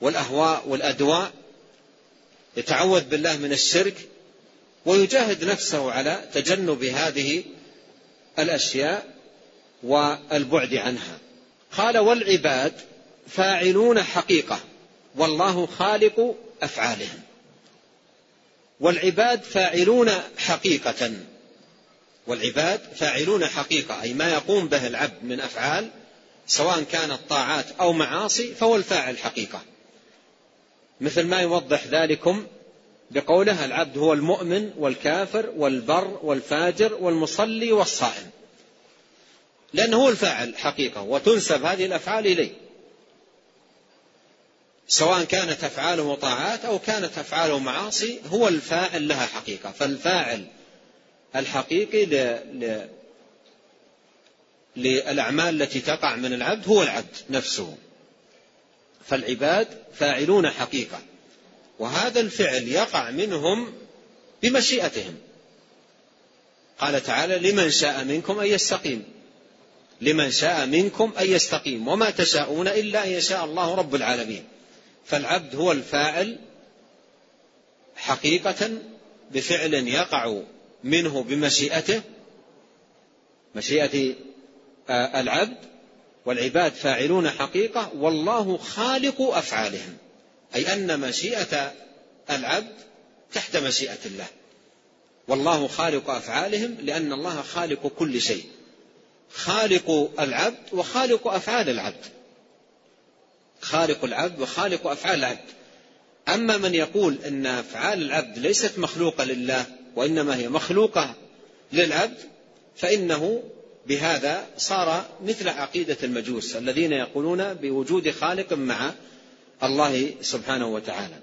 والأهواء والأدواء يتعوذ بالله من الشرك ويجاهد نفسه على تجنب هذه الأشياء والبعد عنها. قال والعباد فاعلون حقيقة والله خالق أفعالهم. والعباد فاعلون حقيقة. والعباد فاعلون حقيقة أي ما يقوم به العبد من أفعال سواء كانت طاعات أو معاصي فهو الفاعل حقيقة. مثل ما يوضح ذلكم بقوله العبد هو المؤمن والكافر والبر والفاجر والمصلي والصائم. لأنه هو الفاعل حقيقة وتنسب هذه الأفعال إليه. سواء كانت أفعاله طاعات أو كانت أفعاله معاصي هو الفاعل لها حقيقة. فالفاعل الحقيقي ل... ل... للأعمال التي تقع من العبد هو العبد نفسه. فالعباد فاعلون حقيقة. وهذا الفعل يقع منهم بمشيئتهم. قال تعالى لمن شاء منكم أن يستقيم. لمن شاء منكم أن يستقيم. وما تشاءون إلا أن يشاء الله رب العالمين. فالعبد هو الفاعل حقيقة بفعل يقع منه بمشيئته مشيئة آه، العبد والعباد فاعلون حقيقة والله خالق أفعالهم. أي أن مشيئة العبد تحت مشيئة الله. والله خالق أفعالهم لأن الله خالق كل شيء. خالق العبد وخالق أفعال العبد. خالق العبد وخالق أفعال العبد. أما من يقول أن أفعال العبد ليست مخلوقة لله وإنما هي مخلوقة للعبد فإنه بهذا صار مثل عقيدة المجوس الذين يقولون بوجود خالق مع الله سبحانه وتعالى.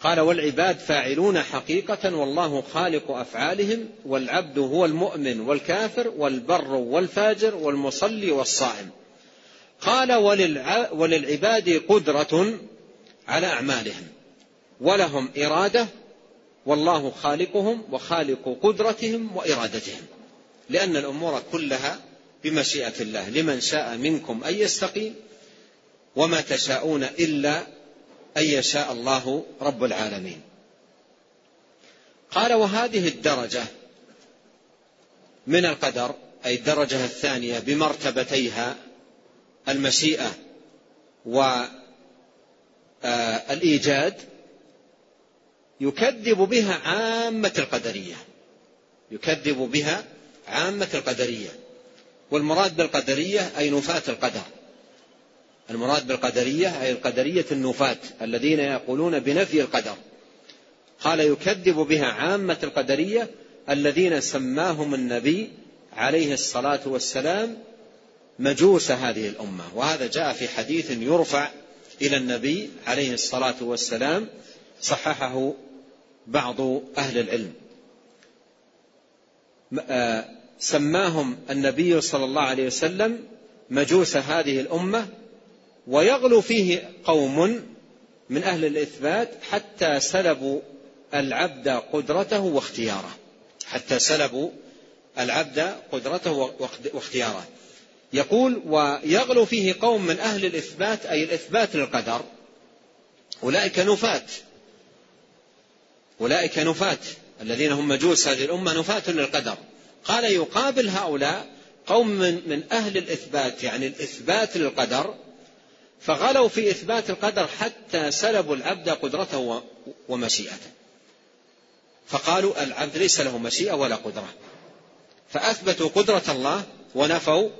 قال والعباد فاعلون حقيقة والله خالق أفعالهم والعبد هو المؤمن والكافر والبر والفاجر والمصلي والصائم. قال وللعباد قدرة على أعمالهم. ولهم إرادة والله خالقهم وخالق قدرتهم وإرادتهم. لأن الأمور كلها بمشيئة الله. لمن شاء منكم أن يستقيم وما تشاءون إلا أن يشاء الله رب العالمين. قال وهذه الدرجة من القدر أي الدرجة الثانية بمرتبتيها المشيئة والإيجاد يكذب بها عامة القدرية. يكذب بها عامة القدرية. والمراد بالقدرية أي نفاة القدر. المراد بالقدرية أي القدرية النفاة الذين يقولون بنفي القدر. قال يكذب بها عامة القدرية الذين سماهم النبي عليه الصلاة والسلام مجوس هذه الأمة. وهذا جاء في حديث يرفع إلى النبي عليه الصلاة والسلام صححه بعض أهل العلم. آه، سماهم النبي صلى الله عليه وسلم مجوس هذه الأمة ويغلو فيه قوم من أهل الإثبات حتى سلبوا العبد قدرته واختياره. حتى سلبوا العبد قدرته واختياره. يقول ويغلو فيه قوم من أهل الإثبات أي الإثبات للقدر. أولئك نفاة. أولئك نفاة. الذين هم مجوس هذه الأمة نفاة للقدر. قال يقابل هؤلاء قوم من, من أهل الإثبات يعني الإثبات للقدر. فغلوا في إثبات القدر حتى سلبوا العبد قدرته ومشيئته. فقالوا العبد ليس له مشيئة ولا قدرة. فأثبتوا قدرة الله ونفوا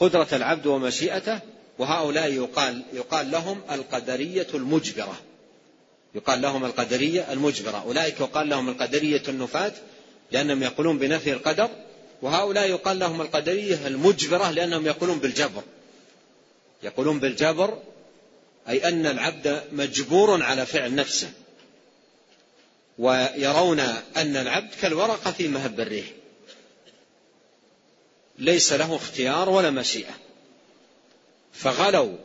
قدرة العبد ومشيئته وهؤلاء يقال يقال لهم القدرية المجبرة. يقال لهم القدرية المجبرة. أولئك يقال لهم القدرية النفاة لأنهم يقولون بنفي القدر وهؤلاء يقال لهم القدرية المجبرة لأنهم يقولون بالجبر. يقولون بالجبر أي أن العبد مجبور على فعل نفسه ويرون أن العبد كالورقة في مهب الريح. ليس له اختيار ولا مشيئة. فغلوا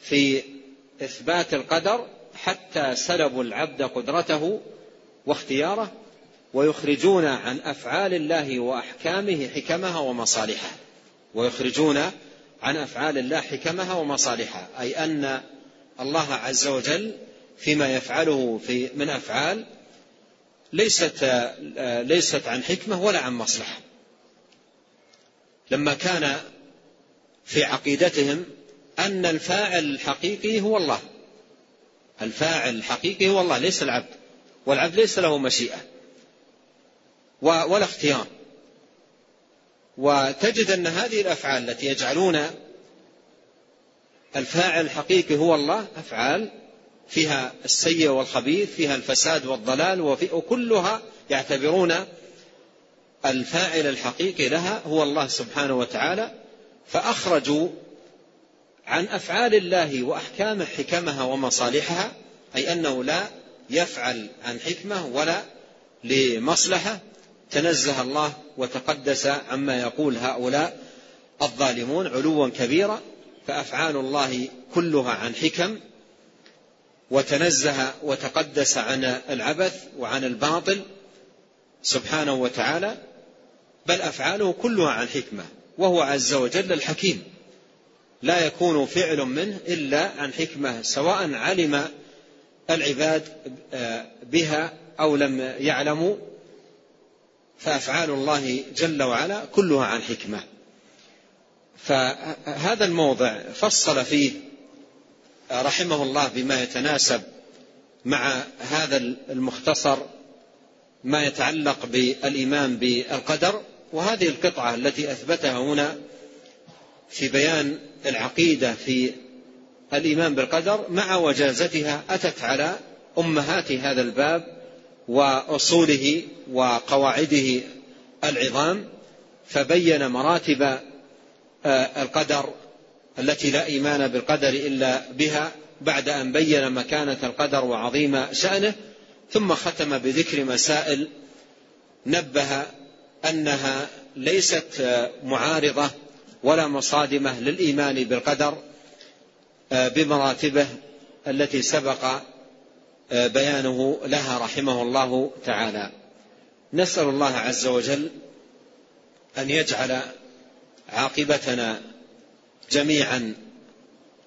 في إثبات القدر حتى سلبوا العبد قدرته واختياره ويخرجون عن أفعال الله وأحكامه حكمها ومصالحها ويخرجون عن أفعال الله حكمها ومصالحها أي أن الله عز وجل فيما يفعله في من أفعال ليست ليست عن حكمة ولا عن مصلحة. لما كان في عقيدتهم أن الفاعل الحقيقي هو الله. الفاعل الحقيقي هو الله ليس العبد. والعبد ليس له مشيئة ولا اختيار. وتجد أن هذه الأفعال التي يجعلون الفاعل الحقيقي هو الله أفعال فيها السيء والخبيث فيها الفساد والضلال وكلها يعتبرون الفاعل الحقيقي لها هو الله سبحانه وتعالى فأخرجوا عن أفعال الله وأحكامه حكمها ومصالحها أي أنه لا يفعل عن حكمة ولا لمصلحة. تنزه الله وتقدس عما يقول هؤلاء الظالمون علوا كبيرا فأفعال الله كلها عن حكم. وتنزه وتقدس عن العبث وعن الباطل سبحانه وتعالى. بل أفعاله كلها عن حكمة وهو عز وجل الحكيم. لا يكون فعل منه إلا عن حكمة سواء علم العباد بها أو لم يعلموا. فأفعال الله جل وعلا كلها عن حكمة. فهذا الموضع فصل فيه رحمه الله بما يتناسب مع هذا المختصر ما يتعلق بالإيمان بالقدر وهذه القطعة التي أثبتها هنا في بيان العقيدة في الإيمان بالقدر مع وجازتها أتت على أمهات هذا الباب وأصوله وقواعده العظام فبين مراتب آه، القدر التي لا إيمان بالقدر إلا بها بعد أن بين مكانة القدر وعظيم شأنه ثم ختم بذكر مسائل نبه أنها ليست معارضة ولا مصادمة للإيمان بالقدر آه، بمراتبه التي سبق آه، بيانه لها رحمه الله تعالى. نسأل الله عز وجل أن يجعل عاقبتنا جميعا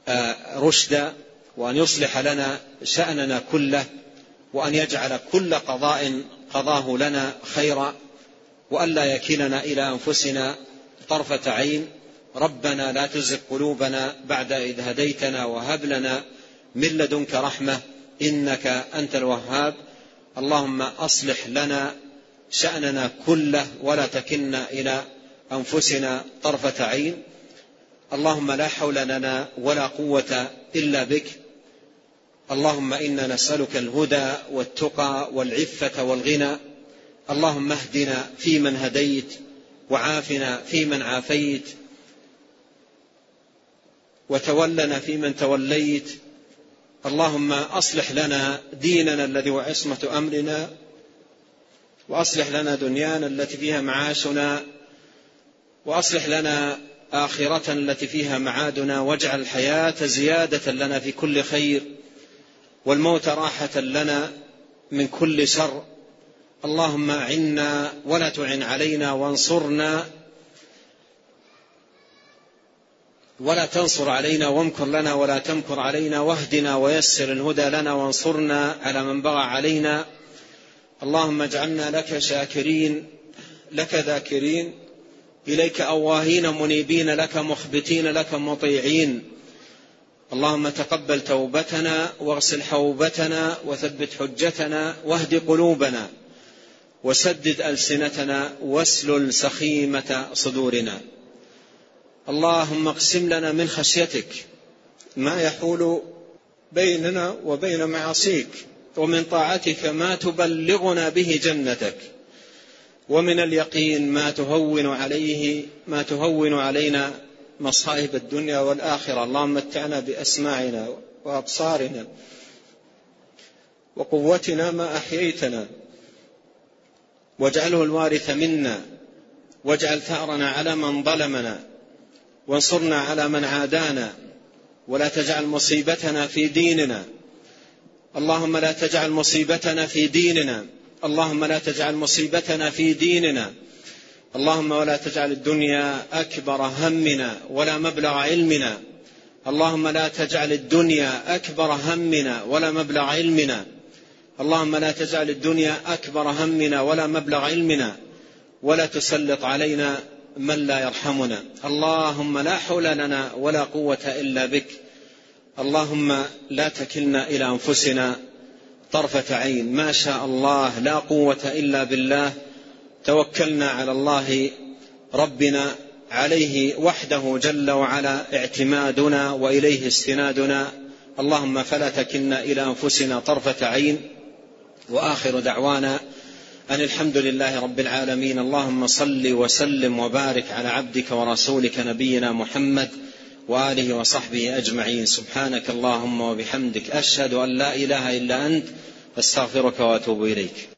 آه، رشدا وأن يصلح لنا شأننا كله وأن يجعل كل قضاء قضاه لنا خيرا وألا يكلنا إلى أنفسنا طرفة عين. ربنا لا تزغ قلوبنا بعد إذ هديتنا وهب لنا من لدنك رحمة إنك أنت الوهاب. اللهم أصلح لنا شأننا كله ولا تكلنا إلى أنفسنا طرفة عين. اللهم لا حول لنا ولا قوة إلا بك. اللهم إنا نسألك الهدى والتقى والعفة والغنى. اللهم اهدنا فيمن هديت وعافنا فيمن عافيت. وتولنا فيمن توليت. اللهم أصلح لنا ديننا الذي هو عصمة أمرنا. وأصلح لنا دنيانا التي فيها معاشنا. وأصلح لنا آخرتنا التي فيها معادنا. واجعل الحياة زيادة لنا في كل خير. والموت راحة لنا من كل شر. اللهم اعنا ولا تعن علينا وانصرنا ولا تنصر علينا وامكر لنا ولا تمكر علينا واهدنا ويسر الهدى لنا وانصرنا على من بغى علينا. اللهم اجعلنا لك شاكرين لك ذاكرين إليك أواهين منيبين لك مخبتين لك مطيعين. اللهم تقبل توبتنا واغسل حوبتنا وثبت حجتنا واهد قلوبنا وسدد ألسنتنا واسلل سخيمة صدورنا. اللهم اقسم لنا من خشيتك ما يحول بيننا وبين معاصيك ومن طاعتك ما تبلغنا به جنتك ومن اليقين ما تهون عليه ما تهون علينا مصائب الدنيا والآخرة. اللهم متعنا بأسماعنا وأبصارنا وقوتنا ما أحييتنا. واجعله الوارث منا. واجعل ثأرنا على من ظلمنا. وانصرنا على من عادانا. ولا تجعل مصيبتنا في ديننا. اللهم لا تجعل مصيبتنا في ديننا. اللهم لا تجعل مصيبتنا في ديننا. اللهم ولا تجعل الدنيا أكبر همنا ولا مبلغ علمنا. اللهم لا تجعل الدنيا أكبر همنا ولا مبلغ علمنا. اللهم لا تجعل الدنيا أكبر همنا ولا مبلغ علمنا. ولا تسلط علينا من لا يرحمنا. اللهم لا حول لنا ولا قوة إلا بك. اللهم لا تكلنا إلى أنفسنا طرفة عين. ما شاء الله لا قوة إلا بالله. توكلنا على الله ربنا عليه وحده جل وعلا اعتمادنا وإليه استنادنا. اللهم فلا تكلنا إلى أنفسنا طرفة عين. وآخر دعوانا أن الحمد لله رب العالمين. اللهم صل وسلم وبارك على عبدك ورسولك نبينا محمد وآله وصحبه أجمعين. سبحانك اللهم وبحمدك. أشهد أن لا إله إلا أنت. أستغفرك وأتوب إليك.